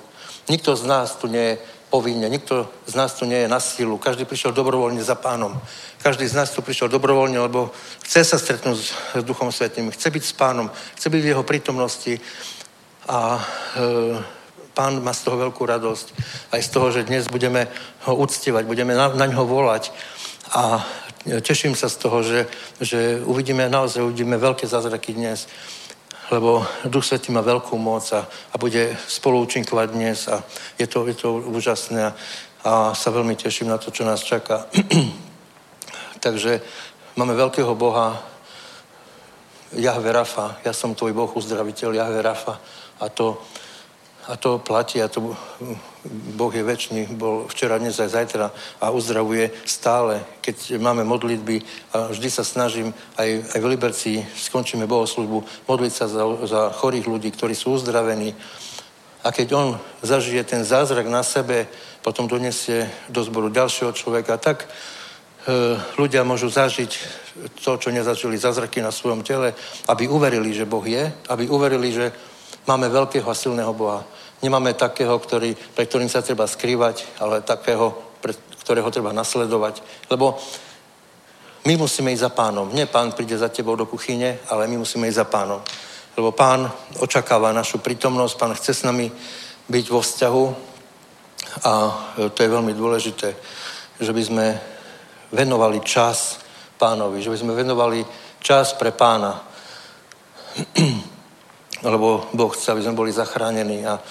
Nikto z nás tu nie je povinne, nikto z nás tu nie je na sílu. Každý prišiel dobrovoľne za pánom. Každý z nás tu prišiel dobrovoľne, lebo chce sa stretnúť s Duchom Svetým, chce byť s pánom, chce byť v jeho prítomnosti a e, pán má z toho veľkú radosť. Aj z toho, že dnes budeme ho uctievať, budeme na, na ňo volať a teším sa z toho, že, že uvidíme, naozaj uvidíme veľké zázraky dnes lebo Duch Svetý má veľkú moc a, a bude spoluúčinkovať dnes a je to, je to úžasné a, a sa veľmi teším na to, čo nás čaká. Takže máme veľkého Boha, Jahve Rafa, ja som tvoj Boh uzdraviteľ, Jahve Rafa a to, a to platí a to Boh je väčší, bol včera, dnes aj zajtra a uzdravuje stále. Keď máme modlitby a vždy sa snažím, aj, aj v Liberci skončíme bohoslužbu, modliť sa za, za chorých ľudí, ktorí sú uzdravení. A keď on zažije ten zázrak na sebe, potom donesie do zboru ďalšieho človeka, tak e, ľudia môžu zažiť to, čo nezažili zázraky na svojom tele, aby uverili, že Boh je, aby uverili, že máme veľkého a silného Boha. Nemáme takého, ktorý, pre ktorým sa treba skrývať, ale takého, pre ktorého treba nasledovať. Lebo my musíme ísť za pánom. Nie pán príde za tebou do kuchyne, ale my musíme ísť za pánom. Lebo pán očakáva našu prítomnosť, pán chce s nami byť vo vzťahu a to je veľmi dôležité, že by sme venovali čas pánovi, že by sme venovali čas pre pána lebo Boh chce, aby sme boli zachránení a e,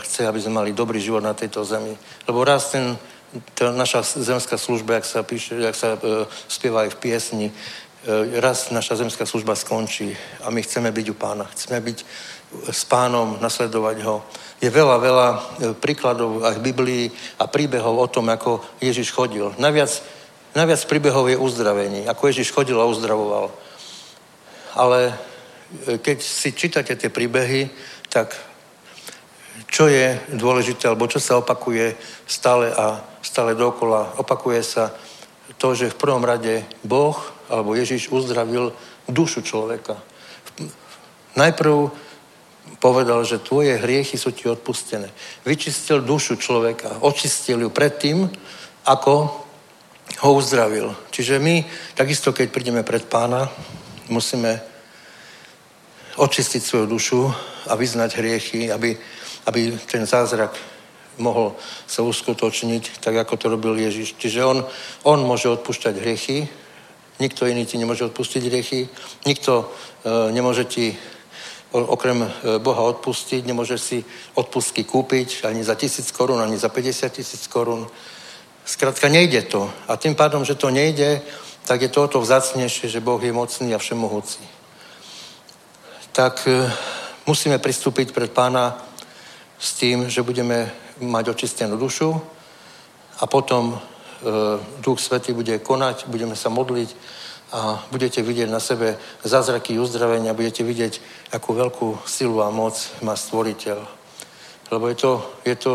chce, aby sme mali dobrý život na tejto zemi. Lebo raz ten, tá naša zemská služba, jak sa, píše, jak sa e, spieva aj v piesni, e, raz naša zemská služba skončí a my chceme byť u pána. Chceme byť s pánom, nasledovať ho. Je veľa, veľa príkladov aj v Biblii a príbehov o tom, ako Ježiš chodil. Najviac, najviac príbehov je uzdravení, ako Ježiš chodil a uzdravoval. Ale keď si čítate tie príbehy, tak čo je dôležité, alebo čo sa opakuje stále a stále dokola. Opakuje sa to, že v prvom rade Boh alebo Ježiš uzdravil dušu človeka. Najprv povedal, že tvoje hriechy sú ti odpustené. Vyčistil dušu človeka, očistil ju predtým, ako ho uzdravil. Čiže my, takisto keď prídeme pred pána, musíme očistiť svoju dušu a vyznať hriechy, aby, aby ten zázrak mohol sa uskutočniť, tak ako to robil Ježiš. Čiže on, on môže odpúšťať hriechy, nikto iný ti nemôže odpustiť hriechy, nikto e, nemôže ti okrem e, Boha odpustiť, nemôže si odpustky kúpiť ani za tisíc korún, ani za 50 tisíc korún. Skrátka, nejde to. A tým pádom, že to nejde, tak je to o to vzácnejšie, že Boh je mocný a všemohúci tak e, musíme pristúpiť pred pána s tým, že budeme mať očistenú dušu a potom e, Duch Svetý bude konať, budeme sa modliť a budete vidieť na sebe zázraky uzdravenia, budete vidieť, akú veľkú silu a moc má stvoriteľ. Lebo je to, je to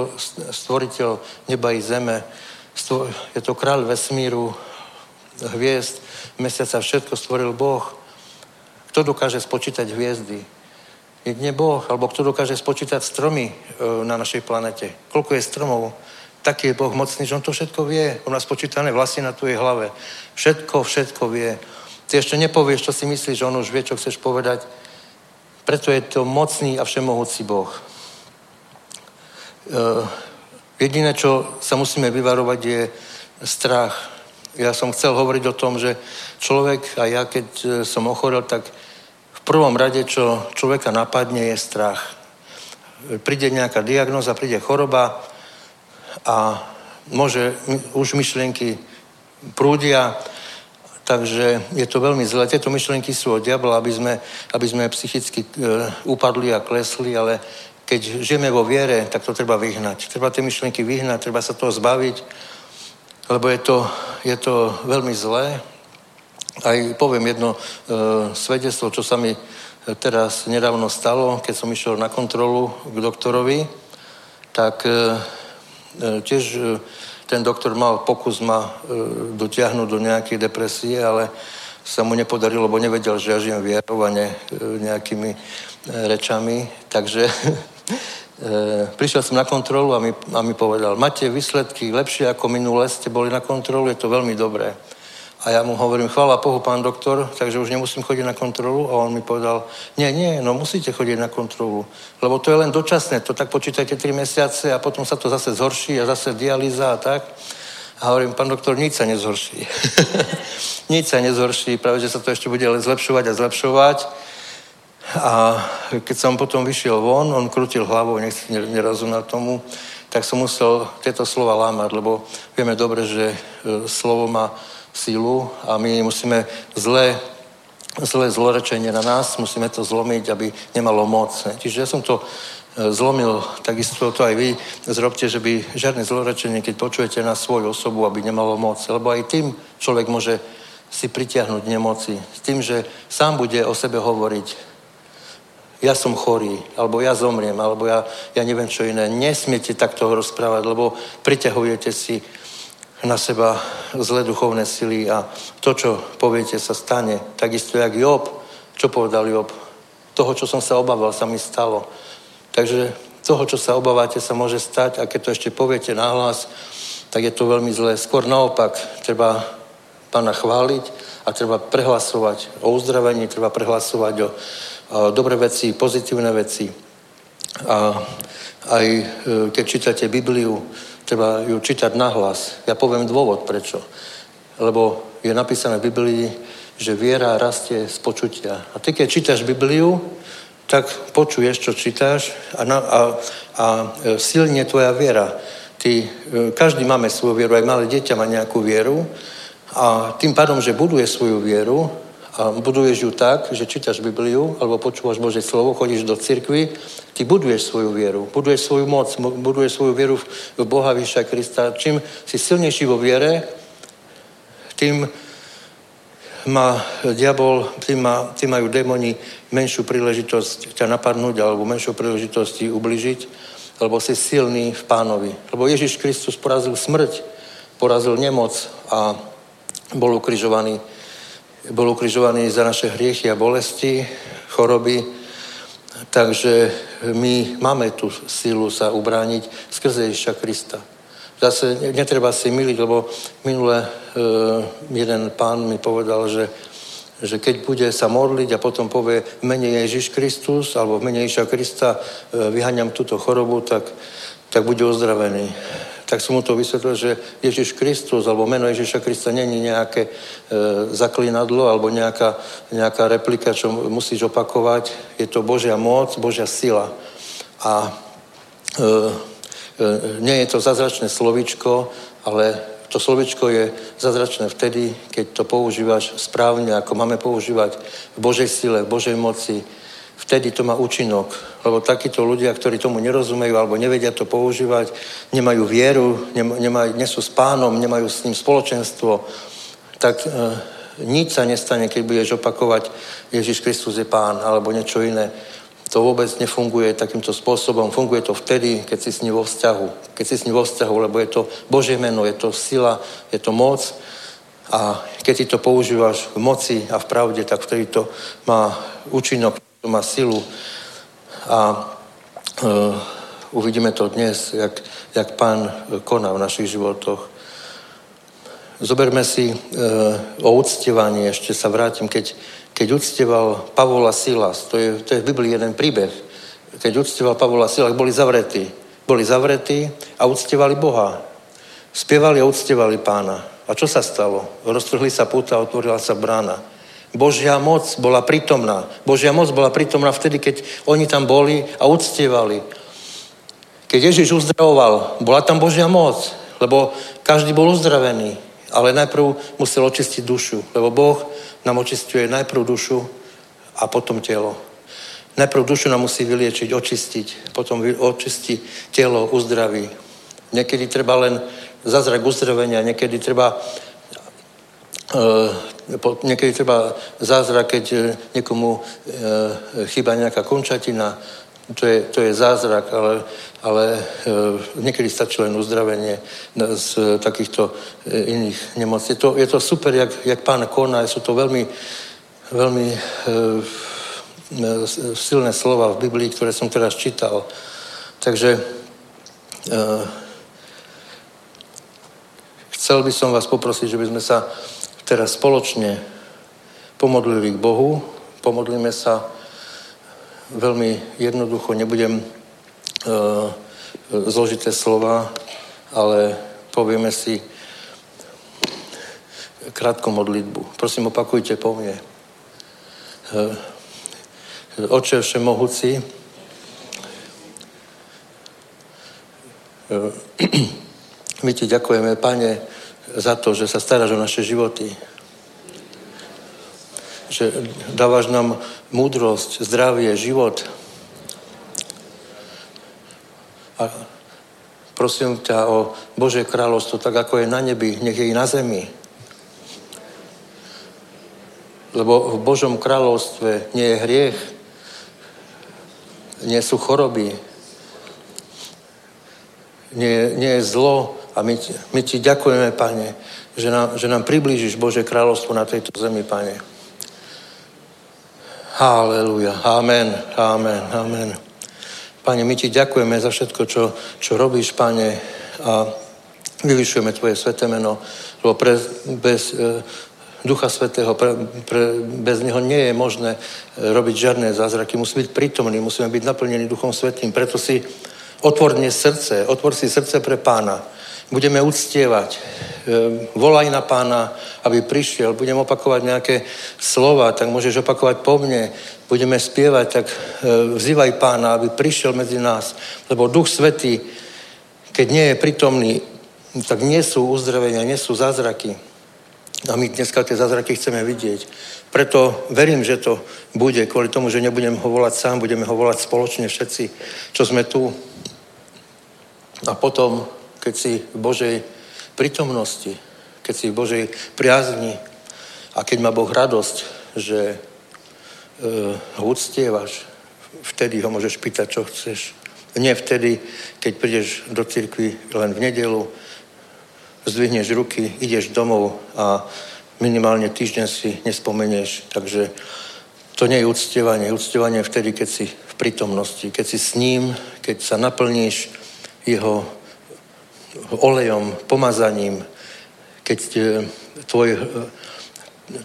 stvoriteľ neba i zeme, je to kráľ vesmíru, hviezd, mesiaca, všetko stvoril Boh kto dokáže spočítať hviezdy? Jedne Boh, alebo kto dokáže spočítať stromy e, na našej planete? Koľko je stromov? Taký je Boh mocný, že on to všetko vie. On má spočítané vlasy na tvojej hlave. Všetko, všetko vie. Ty ešte nepovieš, čo si myslíš, že on už vie, čo chceš povedať. Preto je to mocný a všemohúci Boh. E, jediné, čo sa musíme vyvarovať, je strach. Ja som chcel hovoriť o tom, že človek a ja, keď e, som ochorel, tak prvom rade, čo človeka napadne, je strach. Príde nejaká diagnoza, príde choroba a môže, už myšlienky prúdia, takže je to veľmi zlé. Tieto myšlienky sú od diabla, aby sme, aby sme psychicky e, upadli a klesli, ale keď žijeme vo viere, tak to treba vyhnať. Treba tie myšlienky vyhnať, treba sa toho zbaviť, lebo je to, je to veľmi zlé aj poviem jedno e, svedectvo, čo sa mi teraz nedávno stalo, keď som išiel na kontrolu k doktorovi, tak e, e tiež e, ten doktor mal pokus ma e, dotiahnuť do nejakej depresie, ale sa mu nepodarilo, lebo nevedel, že ja žijem vierou a ne, nejakými rečami. Takže prišiel som na kontrolu a mi, a mi povedal, máte výsledky lepšie ako minule, ste boli na kontrolu, je to veľmi dobré. A ja mu hovorím, chvála Bohu, pán doktor, takže už nemusím chodiť na kontrolu. A on mi povedal, nie, nie, no musíte chodiť na kontrolu, lebo to je len dočasné, to tak počítajte 3 mesiace a potom sa to zase zhorší a zase dialýza a tak. A hovorím, pán doktor, nič sa nezhorší. nič sa nezhorší, práve, že sa to ešte bude zlepšovať a zlepšovať. A keď som potom vyšiel von, on krutil hlavou, nech si nerozumel tomu, tak som musel tieto slova lámať, lebo vieme dobre, že e, slovo má sílu a my musíme zlé, zlé zlorečenie na nás, musíme to zlomiť, aby nemalo moc. Čiže ja som to e, zlomil, takisto to aj vy zrobte, že by žiadne zlorečenie, keď počujete na svoju osobu, aby nemalo moc. Lebo aj tým človek môže si pritiahnuť nemoci. S tým, že sám bude o sebe hovoriť, ja som chorý, alebo ja zomriem, alebo ja, ja neviem čo iné. Nesmiete takto rozprávať, lebo priťahujete si na seba zlé duchovné sily a to, čo poviete, sa stane. Takisto jak Job. Čo povedal Job? Toho, čo som sa obával, sa mi stalo. Takže toho, čo sa obávate, sa môže stať a keď to ešte poviete nahlas, tak je to veľmi zlé. Skôr naopak, treba pána chváliť a treba prehlasovať o uzdravení, treba prehlasovať o, o dobré veci, pozitívne veci. A aj e, keď čítate Bibliu, treba ju čítať nahlas. Ja poviem dôvod, prečo. Lebo je napísané v Biblii, že viera rastie z počutia. A ty, keď čítaš Bibliu, tak počuješ, čo čítaš a, na, a, a e, silne tvoja viera. Ty, e, každý máme svoju vieru, aj malé dieťa má nejakú vieru a tým pádom, že buduje svoju vieru, a buduješ ju tak, že čítaš Bibliu alebo počúvaš Božie slovo, chodíš do cirkvy, ty buduješ svoju vieru, buduješ svoju moc, buduješ svoju vieru v Boha Vyša Krista. Čím si silnejší vo viere, tým má diabol, tým, má, tým majú démoni menšiu príležitosť ťa napadnúť alebo menšiu príležitosť ti ubližiť, lebo si silný v pánovi. Lebo Ježiš Kristus porazil smrť, porazil nemoc a bol ukrižovaný bol ukrižovaný za naše hriechy a bolesti, choroby, takže my máme tú sílu sa ubrániť skrze Ježiša Krista. Zase netreba si miliť, lebo minule e, jeden pán mi povedal, že, že keď bude sa modliť a potom povie v Ježiš Kristus alebo v Ježiša Krista e, vyhaňam túto chorobu, tak, tak bude ozdravený tak som mu to vysvetlil, že Ježiš Kristus alebo meno Ježiša Krista není nejaké e, zaklinadlo alebo nejaká, nejaká replika, čo musíš opakovať. Je to Božia moc, Božia sila. A e, e, nie je to zazračné slovičko, ale to slovičko je zazračné vtedy, keď to používaš správne, ako máme používať v Božej sile, v Božej moci, vtedy to má účinok. Lebo takíto ľudia, ktorí tomu nerozumejú alebo nevedia to používať, nemajú vieru, nemajú, nie sú s pánom, nemajú s ním spoločenstvo, tak e, nič sa nestane, keď budeš opakovať Ježiš Kristus je pán alebo niečo iné. To vôbec nefunguje takýmto spôsobom. Funguje to vtedy, keď si s ním vo vzťahu. Keď si s ním vo vzťahu, lebo je to Božie meno, je to sila, je to moc. A keď ty to používaš v moci a v pravde, tak vtedy to má účinok to má silu a uh, uvidíme to dnes, jak, jak pán koná v našich životoch. Zoberme si uh, o uctievaní, ešte sa vrátim, keď, keď uctieval Pavola Silas, to je, to je v Biblii jeden príbeh, keď uctieval Pavola Silas, boli zavretí. Boli zavretí a uctievali Boha. Spievali a uctievali pána. A čo sa stalo? Roztrhli sa púta a otvorila sa brána. Božia moc bola prítomná. Božia moc bola prítomná vtedy, keď oni tam boli a uctievali. Keď Ježiš uzdravoval, bola tam Božia moc, lebo každý bol uzdravený, ale najprv musel očistiť dušu, lebo Boh nám očistuje najprv dušu a potom telo. Najprv dušu nám musí vyliečiť, očistiť, potom očistí telo, uzdraví. Niekedy treba len zazrak uzdravenia, niekedy treba niekedy treba zázrak, keď e, niekomu e, chýba nejaká končatina, to je, to je zázrak, ale, ale e, niekedy stačí len uzdravenie z takýchto e, iných nemocí. Je to, je to super, jak, jak pán koná, sú to veľmi, veľmi e, silné slova v Biblii, ktoré som teraz čítal. Takže chcel by som vás poprosiť, že by sme sa teraz spoločne pomodlili k Bohu, pomodlíme sa veľmi jednoducho, nebudem uh, zložité slova, ale povieme si krátku modlitbu. Prosím, opakujte po mne. Uh, Oče všemohúci, uh, my ti ďakujeme, Pane, za to, že sa staráš o naše životy že dávaš nám múdrosť, zdravie, život. A prosím ťa o Bože kráľovstvo, tak ako je na nebi, nech je i na zemi. Lebo v Božom kráľovstve nie je hriech, nie sú choroby, nie, nie je zlo. A my, my ti ďakujeme, Pane, že nám, že nám priblížiš Bože kráľovstvo na tejto zemi, Pane. Haleluja. Amen. Amen. Amen. Pane, my ti ďakujeme za všetko, čo, čo robíš, Pane, a vyvyšujeme Tvoje sveté meno, lebo pre, bez e, Ducha Svetého, pre, pre, bez Neho nie je možné e, robiť žiadne zázraky. Musí byť prítomný, musíme byť naplnení Duchom Svetým. Preto si otvorne srdce, otvor si srdce pre Pána budeme uctievať. Ehm, volaj na pána, aby prišiel. Budem opakovať nejaké slova, tak môžeš opakovať po mne. Budeme spievať, tak ehm, vzývaj pána, aby prišiel medzi nás. Lebo Duch Svetý, keď nie je prítomný, tak nie sú uzdravenia, nie sú zázraky. A my dneska tie zázraky chceme vidieť. Preto verím, že to bude, kvôli tomu, že nebudem ho volať sám, budeme ho volať spoločne všetci, čo sme tu. A potom keď si v Božej prítomnosti, keď si v Božej priazni a keď má Boh radosť, že e, ho uctievaš, vtedy ho môžeš pýtať, čo chceš. Nie vtedy, keď prídeš do cirkvi len v nedelu, zdvihneš ruky, ideš domov a minimálne týždeň si nespomenieš. Takže to nie je uctievanie. Uctievanie je vtedy, keď si v prítomnosti, keď si s ním, keď sa naplníš jeho olejom, pomazaním, keď e, tvoj, e,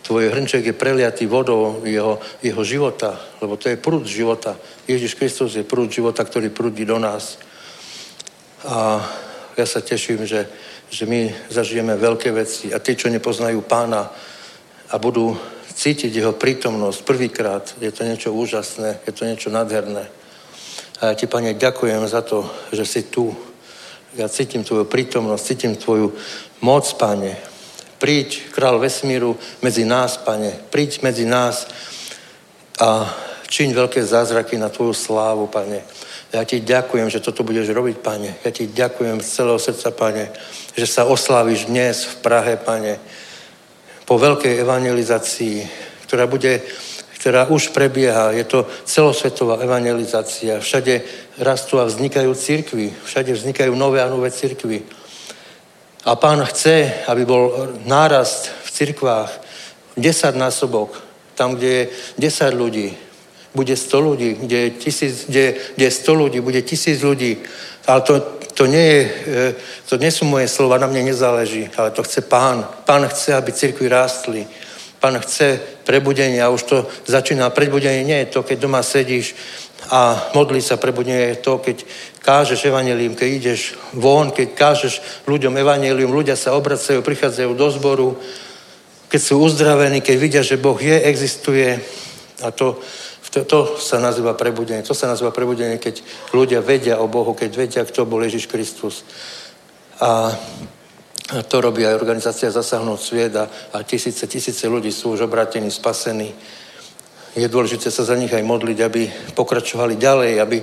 tvoj hrnček je preliatý vodou jeho, jeho života, lebo to je prúd života. Ježiš Kristus je prúd života, ktorý prúdi do nás. A ja sa teším, že, že my zažijeme veľké veci a tí, čo nepoznajú pána a budú cítiť jeho prítomnosť prvýkrát, je to niečo úžasné, je to niečo nádherné. A ja ti, Pane, ďakujem za to, že si tu, ja cítim tvoju prítomnosť, cítim tvoju moc, pane. Príď, král vesmíru, medzi nás, pane. Príď medzi nás a čiň veľké zázraky na tvoju slávu, pane. Ja ti ďakujem, že toto budeš robiť, pane. Ja ti ďakujem z celého srdca, pane, že sa osláviš dnes v Prahe, pane, po veľkej evangelizácii, ktorá bude ktorá už prebieha. Je to celosvetová evangelizácia. Všade rastú a vznikajú církvy. Všade vznikajú nové a nové církvy. A pán chce, aby bol nárast v cirkvách 10 násobok. Tam, kde je 10 ľudí, bude 100 ľudí. Kde je, tisíc, kde, kde je 100 ľudí, bude tisíc ľudí. Ale to, to, nie je, e, to nie sú moje slova, na mne nezáleží, ale to chce pán. Pán chce, aby cirkvy rástli. Pán chce prebudenie a už to začína. Prebudenie nie je to, keď doma sedíš a modlí sa. Prebudenie je to, keď kážeš evanelium, keď ideš von, keď kážeš ľuďom evanelium, ľudia sa obracajú, prichádzajú do zboru, keď sú uzdravení, keď vidia, že Boh je, existuje. A to, to, to sa nazýva prebudenie. To sa nazýva prebudenie, keď ľudia vedia o Bohu, keď vedia, kto bol Ježiš Kristus. A to robí aj organizácia Zasahnúť sviet a, a tisíce, tisíce ľudí sú už obratení, spasení. Je dôležité sa za nich aj modliť, aby pokračovali ďalej, aby,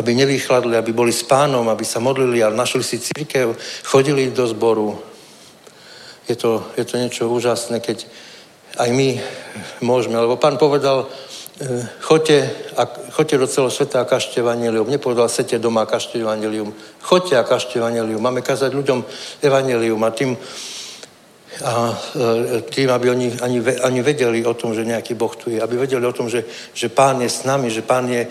aby nevychladli, aby boli s pánom, aby sa modlili a našli si církev, chodili do zboru. Je to, je to niečo úžasné, keď aj my môžeme, lebo pán povedal choďte, a, choďte do celého sveta a kažte evanelium. Nepovedal, sete doma a kažte evanelium. Choďte a kažte evanelium. Máme kazať ľuďom evanelium a tým, a e, tým, aby oni ani, ani vedeli o tom, že nejaký Boh tu je, aby vedeli o tom, že, že Pán je s nami, že Pán je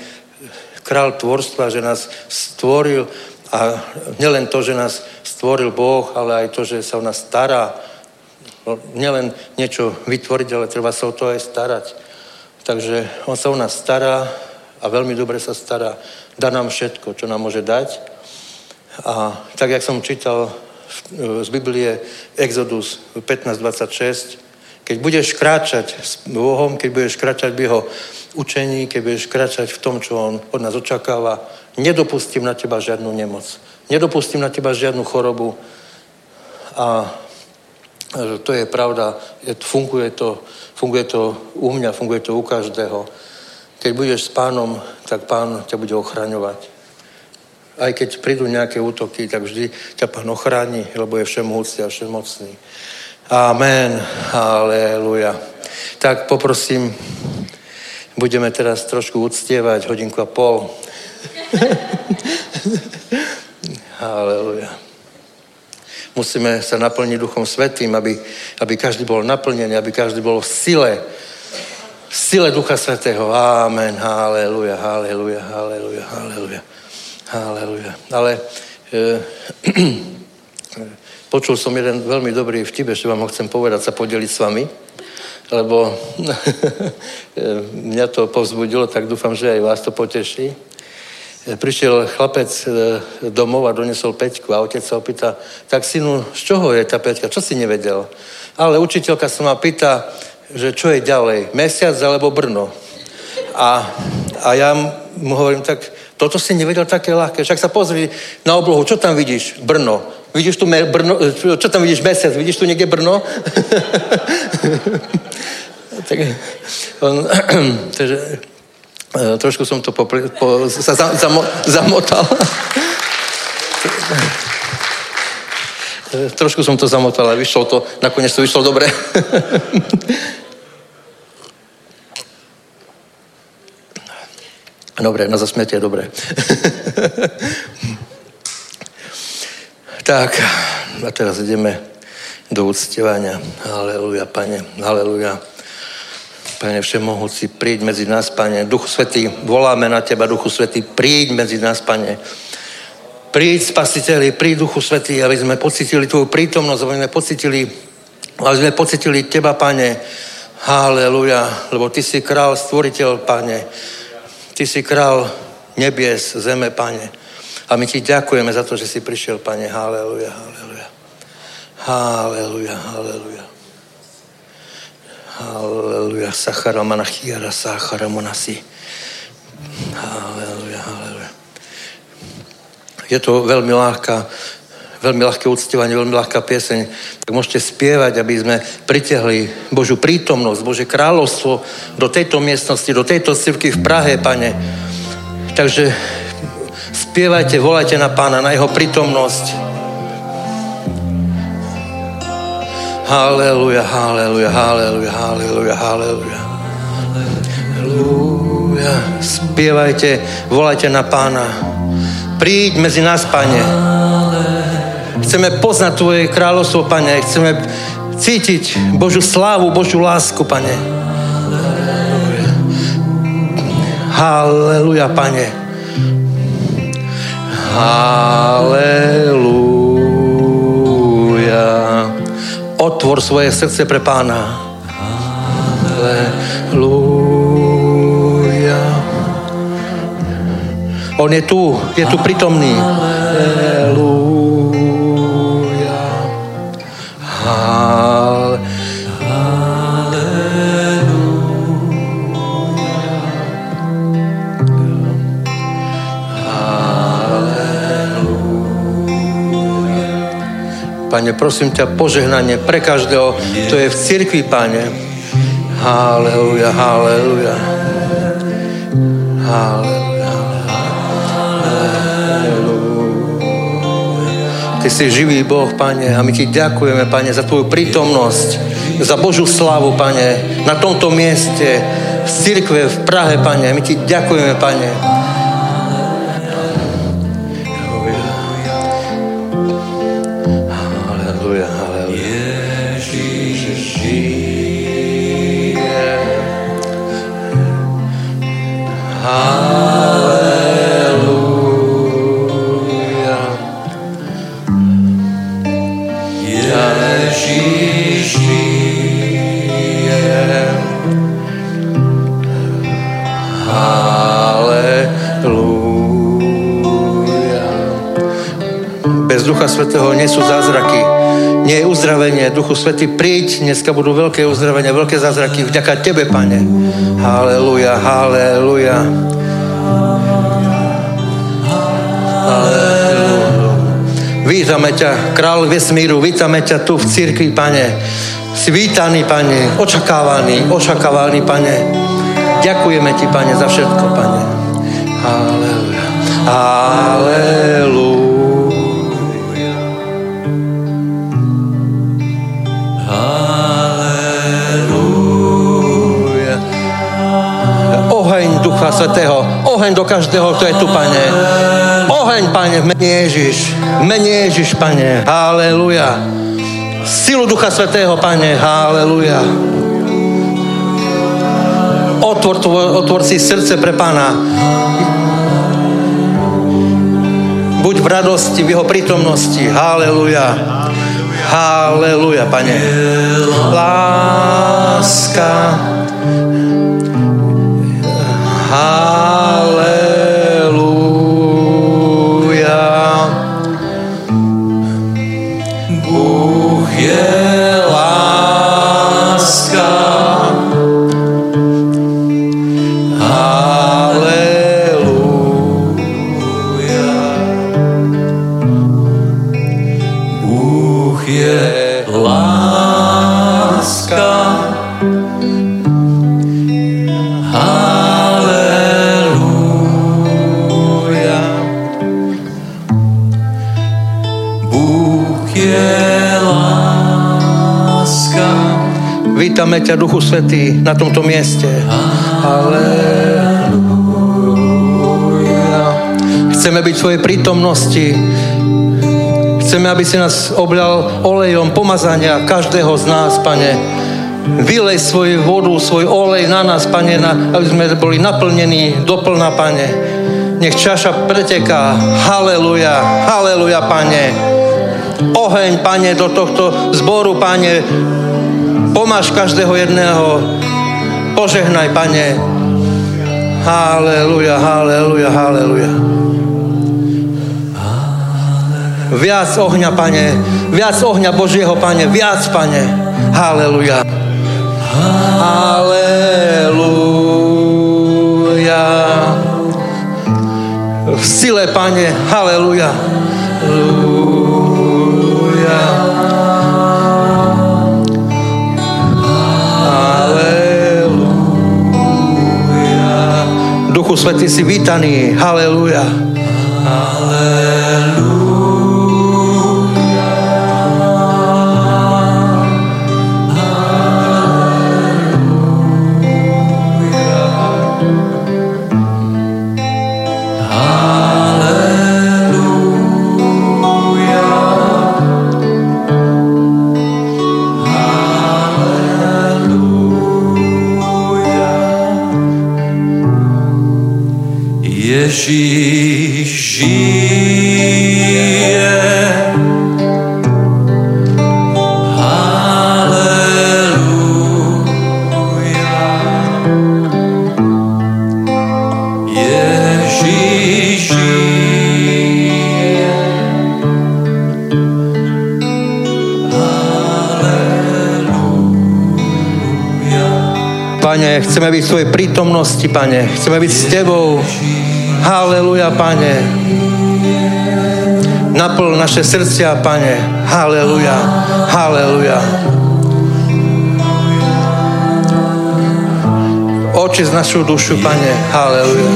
král tvorstva, že nás stvoril a nielen to, že nás stvoril Boh, ale aj to, že sa o nás stará. No, nielen niečo vytvoriť, ale treba sa o to aj starať. Takže on sa o nás stará a veľmi dobre sa stará. Dá nám všetko, čo nám môže dať. A tak, jak som čítal z Biblie Exodus 15.26, keď budeš kráčať s Bohom, keď budeš kráčať v jeho učení, keď budeš kráčať v tom, čo on od nás očakáva, nedopustím na teba žiadnu nemoc. Nedopustím na teba žiadnu chorobu. A to je pravda, funguje to, funguje to u mňa, funguje to u každého. Keď budeš s pánom, tak pán ťa bude ochraňovať. Aj keď prídu nejaké útoky, tak vždy ťa pán ochráni, lebo je všemohúci a všemocný. Amen. Aleluja. Tak poprosím, budeme teraz trošku uctievať hodinku a pol. Aleluja. Musíme sa naplniť Duchom Svetým, aby, aby každý bol naplnený, aby každý bol v sile, v sile Ducha Svetého. Amen. Haleluja, haleluja, haleluja, haleluja. Haleluja. Ale e, počul som jeden veľmi dobrý vtip, že vám ho chcem povedať, sa podeliť s vami, lebo mňa to povzbudilo, tak dúfam, že aj vás to poteší. E, prišiel chlapec e, domov a donesol peťku a otec sa opýta, tak synu, z čoho je tá peťka? Čo si nevedel? Ale učiteľka sa ma pýta, že čo je ďalej, mesiac alebo Brno? A, a ja mu hovorím, tak toto si nevedel také ľahké. Však sa pozri na oblohu, čo tam vidíš? Brno. Vidíš tu Brno, čo tam vidíš mesiac? Vidíš tu niekde Brno? tak, on, takže, e, trošku som to popri, po, sa za, zamo, zamotal. trošku som to zamotal a vyšlo to, nakoniec to vyšlo dobre. Dobre, na zasmiete je dobré. tak, a teraz ideme do uctievania. Aleluja, Pane, aleluja. Pane Všemohúci, príď medzi nás, Pane. Duchu Svetý, voláme na Teba, Duchu Svetý, príď medzi nás, Pane. Príď, Spasiteľi, príď, Duchu Svetý, aby sme pocitili Tvoju prítomnosť, aby sme pocitili, aby sme pocitili Teba, Pane. Haleluja, lebo Ty si král, stvoriteľ, Pane. Ty si král nebies, zeme, pane. A my ti ďakujeme za to, že si prišiel, pane. Haleluja, haleluja. Haleluja, haleluja. Haleluja. Sachara manachiara, sachara monasi. Haleluja, haleluja. Je to veľmi ľahká veľmi ľahké uctievanie, veľmi ľahká pieseň, tak môžete spievať, aby sme pritiahli Božú prítomnosť, Bože kráľovstvo do tejto miestnosti, do tejto cirky v Prahe, pane. Takže spievajte, volajte na pána, na jeho prítomnosť. Haleluja, haleluja, haleluja, haleluja, haleluja. Haleluja. Spievajte, volajte na pána. Príď medzi nás, pane. Chceme poznať Tvoje kráľovstvo, Pane. Chceme cítiť Božú slávu, Božú lásku, Pane. Halleluja, Pane. Halleluja. Otvor svoje srdce pre Pána. Halleluja. On je tu, je tu prítomný. Halleluja. Pane, prosím ťa, požehnanie pre každého, kto je v cirkvi, Pane. Halleluja. Halleluja. Ty si živý Boh, Pane, a my ti ďakujeme, Pane, za Tvoju prítomnosť, za Božú slavu, Pane, na tomto mieste. v cirkve v Prahe, Pane. My Ti ďakujeme, Pane. Svetého nie sú zázraky. Nie je uzdravenie. Duchu Svetý, príď. Dneska budú veľké uzdravenia, veľké zázraky. Vďaka Tebe, Pane. Halleluja. Halleluja. Vítame ťa, král vesmíru, vítame ťa tu v cirkvi, Pane. Si vítaný, Pane, očakávaný, očakávaný, Pane. Ďakujeme Ti, Pane, za všetko, Pane. Halleluja. Halleluja. Ducha Svetého, oheň do každého, kto je tu, Pane. Oheň, Pane, v mene Ježiš. V mene Ježiš, Pane. Halleluja. Silu Ducha Svetého, Pane. Halleluja. Otvor, otvor si srdce pre Pána. Buď v radosti, v jeho prítomnosti. Halleluja. Halleluja, Pane. Láska. Halleluja. Vítame ťa, Duchu Svetý, na tomto mieste. Halleluja. Chceme byť v Tvojej prítomnosti. Chceme, aby si nás obľal olejom pomazania každého z nás, Pane. Vylej svoju vodu, svoj olej na nás, Pane, na, aby sme boli naplnení doplná, Pane. Nech čaša preteká. Haleluja, haleluja, Pane. Oheň, Pane, do tohto zboru, Pane. Pomáš každého jedného. Požehnaj, Pane. Haleluja, haleluja, haleluja. Viac ohňa, Pane. Viac ohňa Božieho, Pane. Viac, Pane. Haleluja. Haleluja. V sile, Pane. Haleluja. Haleluja. Duchu Svetý si vítaný. Haleluja. Ježíš žije. Haleluja. Ježíš žije. Pane, chceme byť v Tvojej prítomnosti, Pane. Chceme byť s Tebou. Haleluja, Pane. Naplň naše srdcia, Pane. Haleluja, haleluja. Oči z našu dušu, Pane. Haleluja.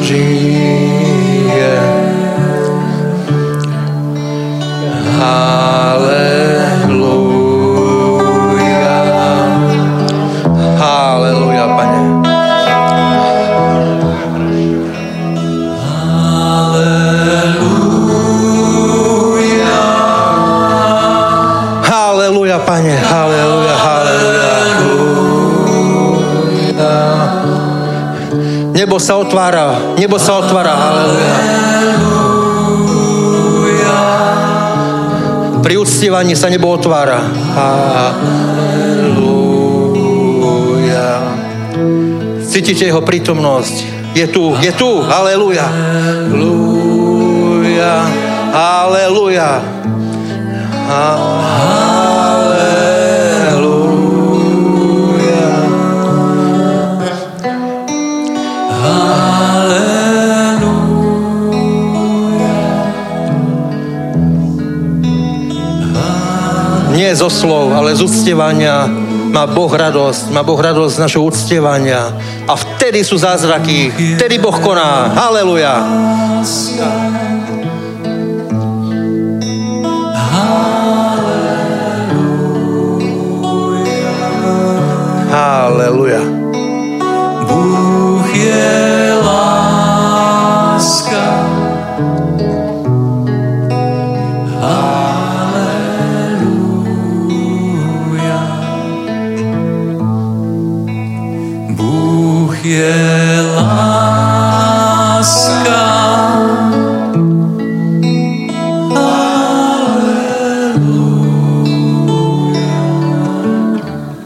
Žije. Haleluja. Sa otvára, nebo sa otvára, haleluja. Pri uctievaní sa nebo otvára. Haleluja. Cítite jeho prítomnosť. Je tu, je tu, haleluja. Haleluja. Haleluja. Haleluja. Nie zo slov, ale z uctievania má Boh radosť, má Boh radosť z našho uctievania. A vtedy sú zázraky, vtedy Boh koná. Haleluja. Haleluja. Je láska.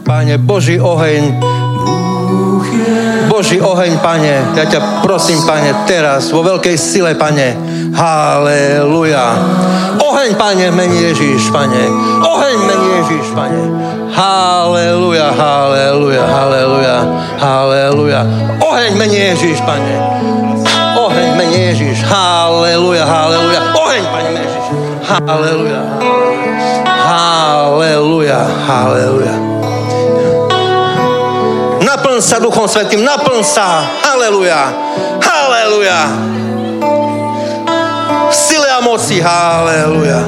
Pane, Boží oheň, Boží oheň, Pane, ja ťa prosím, Pane, teraz, vo veľkej sile, Pane, Haleluja. Oheň, Pane, mení Ježíš, Pane. Oheň, mení Ježíš, Pane. Haleluja, haleluja, haleluja, haleluja. Oheň, mení Ježíš, Pane. Oheň, mení Ježíš. Haleluja, haleluja. Oheň, Pane, mení Ježíš. Haleluja. Haleluja, haleluja. Naplň sa Duchom Svetým, naplň sa. Haleluja. Haleluja. A moci. Haleluja.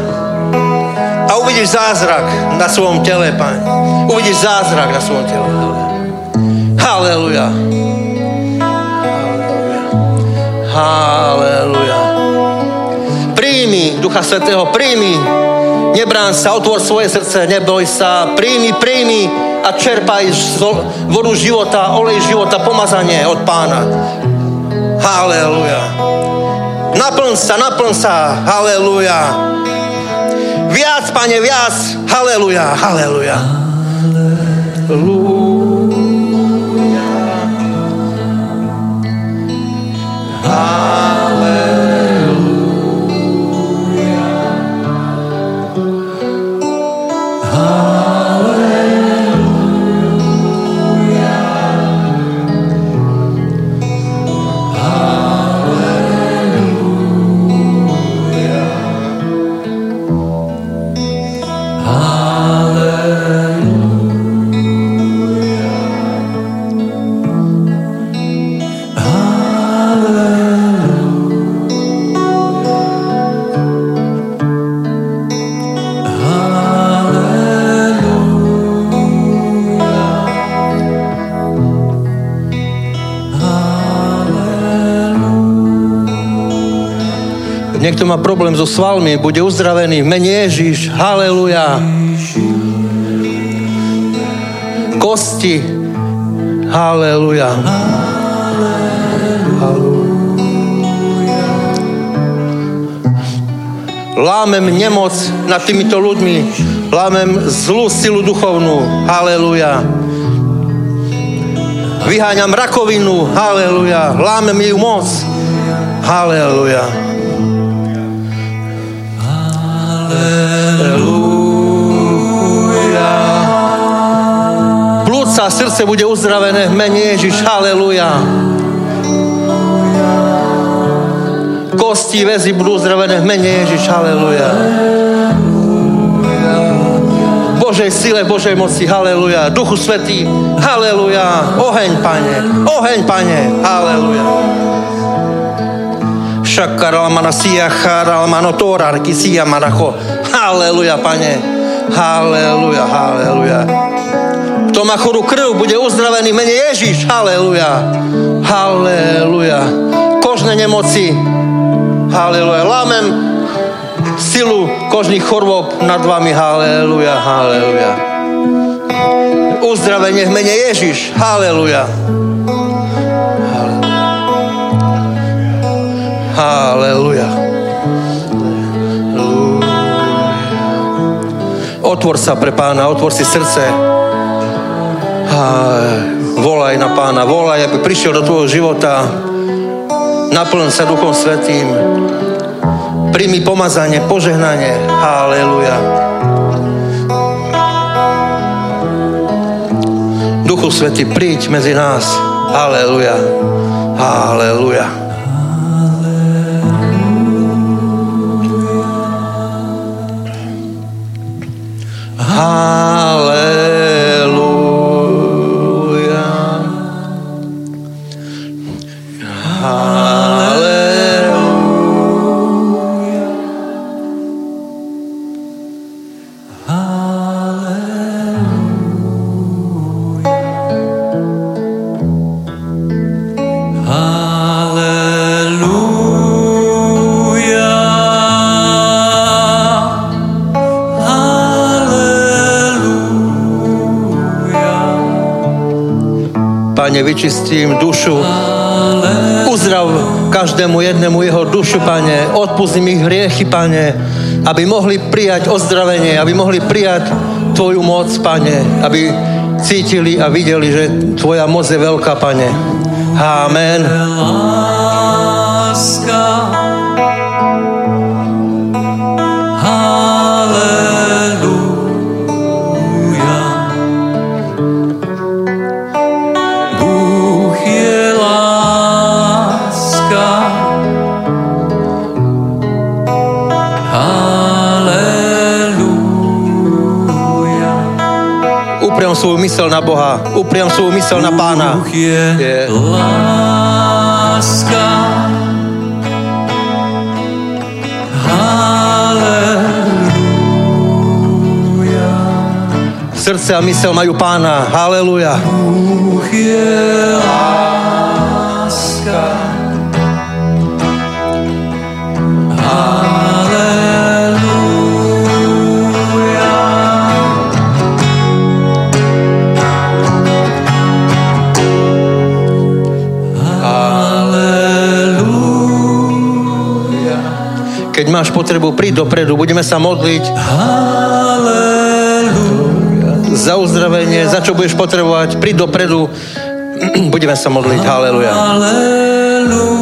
A uvidíš zázrak na svojom tele, Pane. Uvidíš zázrak na svojom tele. Haleluja. Haleluja. Príjmi Ducha Svetého, príjmi. Nebrán sa, otvor svoje srdce, neboj sa. Príjmi, príjmi a čerpaj vodu života, olej života, pomazanie od pána. Haleluja. Naplň sa, naplň sa. Haleluja. Viac, pane, viac. Haleluja, haleluja. Niekto má problém so svalmi, bude uzdravený v mene Ježiš. Haleluja. Kosti. Haleluja. Lámem nemoc nad týmito ľuďmi. Lámem zlú silu duchovnú. Haleluja. Vyháňam rakovinu. Haleluja. Lámem ju moc. Haleluja. Haleluja. Plúca a srdce bude uzdravené v mene Ježiš. Haleluja. Kosti, väzy budú uzdravené v mene Ježiš. Haleluja. Božej sile, Božej moci. Haleluja. Duchu Svetý. Haleluja. Oheň, Pane. Oheň, Pane. Haleluja. Šakaramana siya charamano torar kisiya maracho. Haleluja, pane. Haleluja, haleluja. Kto má chorú krv, bude uzdravený mene Ježiš. Haleluja. Haleluja. Kožné nemoci. Haleluja. Lámem silu kožných chorôb nad vami. Haleluja, haleluja. Uzdravenie v mene Ježiš. Haleluja. Halleluja. Otvor sa pre pána, otvor si srdce. Volaj na pána, volaj, aby prišiel do tvojho života. Naplň sa Duchom Svetým. Príjmi pomazanie, požehnanie. Halleluja. Duchu Svetý, príď medzi nás. Halleluja. Halleluja. vyčistím dušu. Uzdrav každému jednému jeho dušu, pane. Odpustím ich hriechy, pane. Aby mohli prijať ozdravenie, aby mohli prijať Tvoju moc, pane. Aby cítili a videli, že Tvoja moc je veľká, pane. Amen. Láska mysel na Boha. Upriam svoju mysel na Pána. je, je. láska. Srdce a mysel majú Pána. Haleluja. Bůh je láska. Keď máš potrebu, príď dopredu, budeme sa modliť. Halleluja. Za uzdravenie, za čo budeš potrebovať, príď dopredu, budeme sa modliť. Halleluja. Halleluja.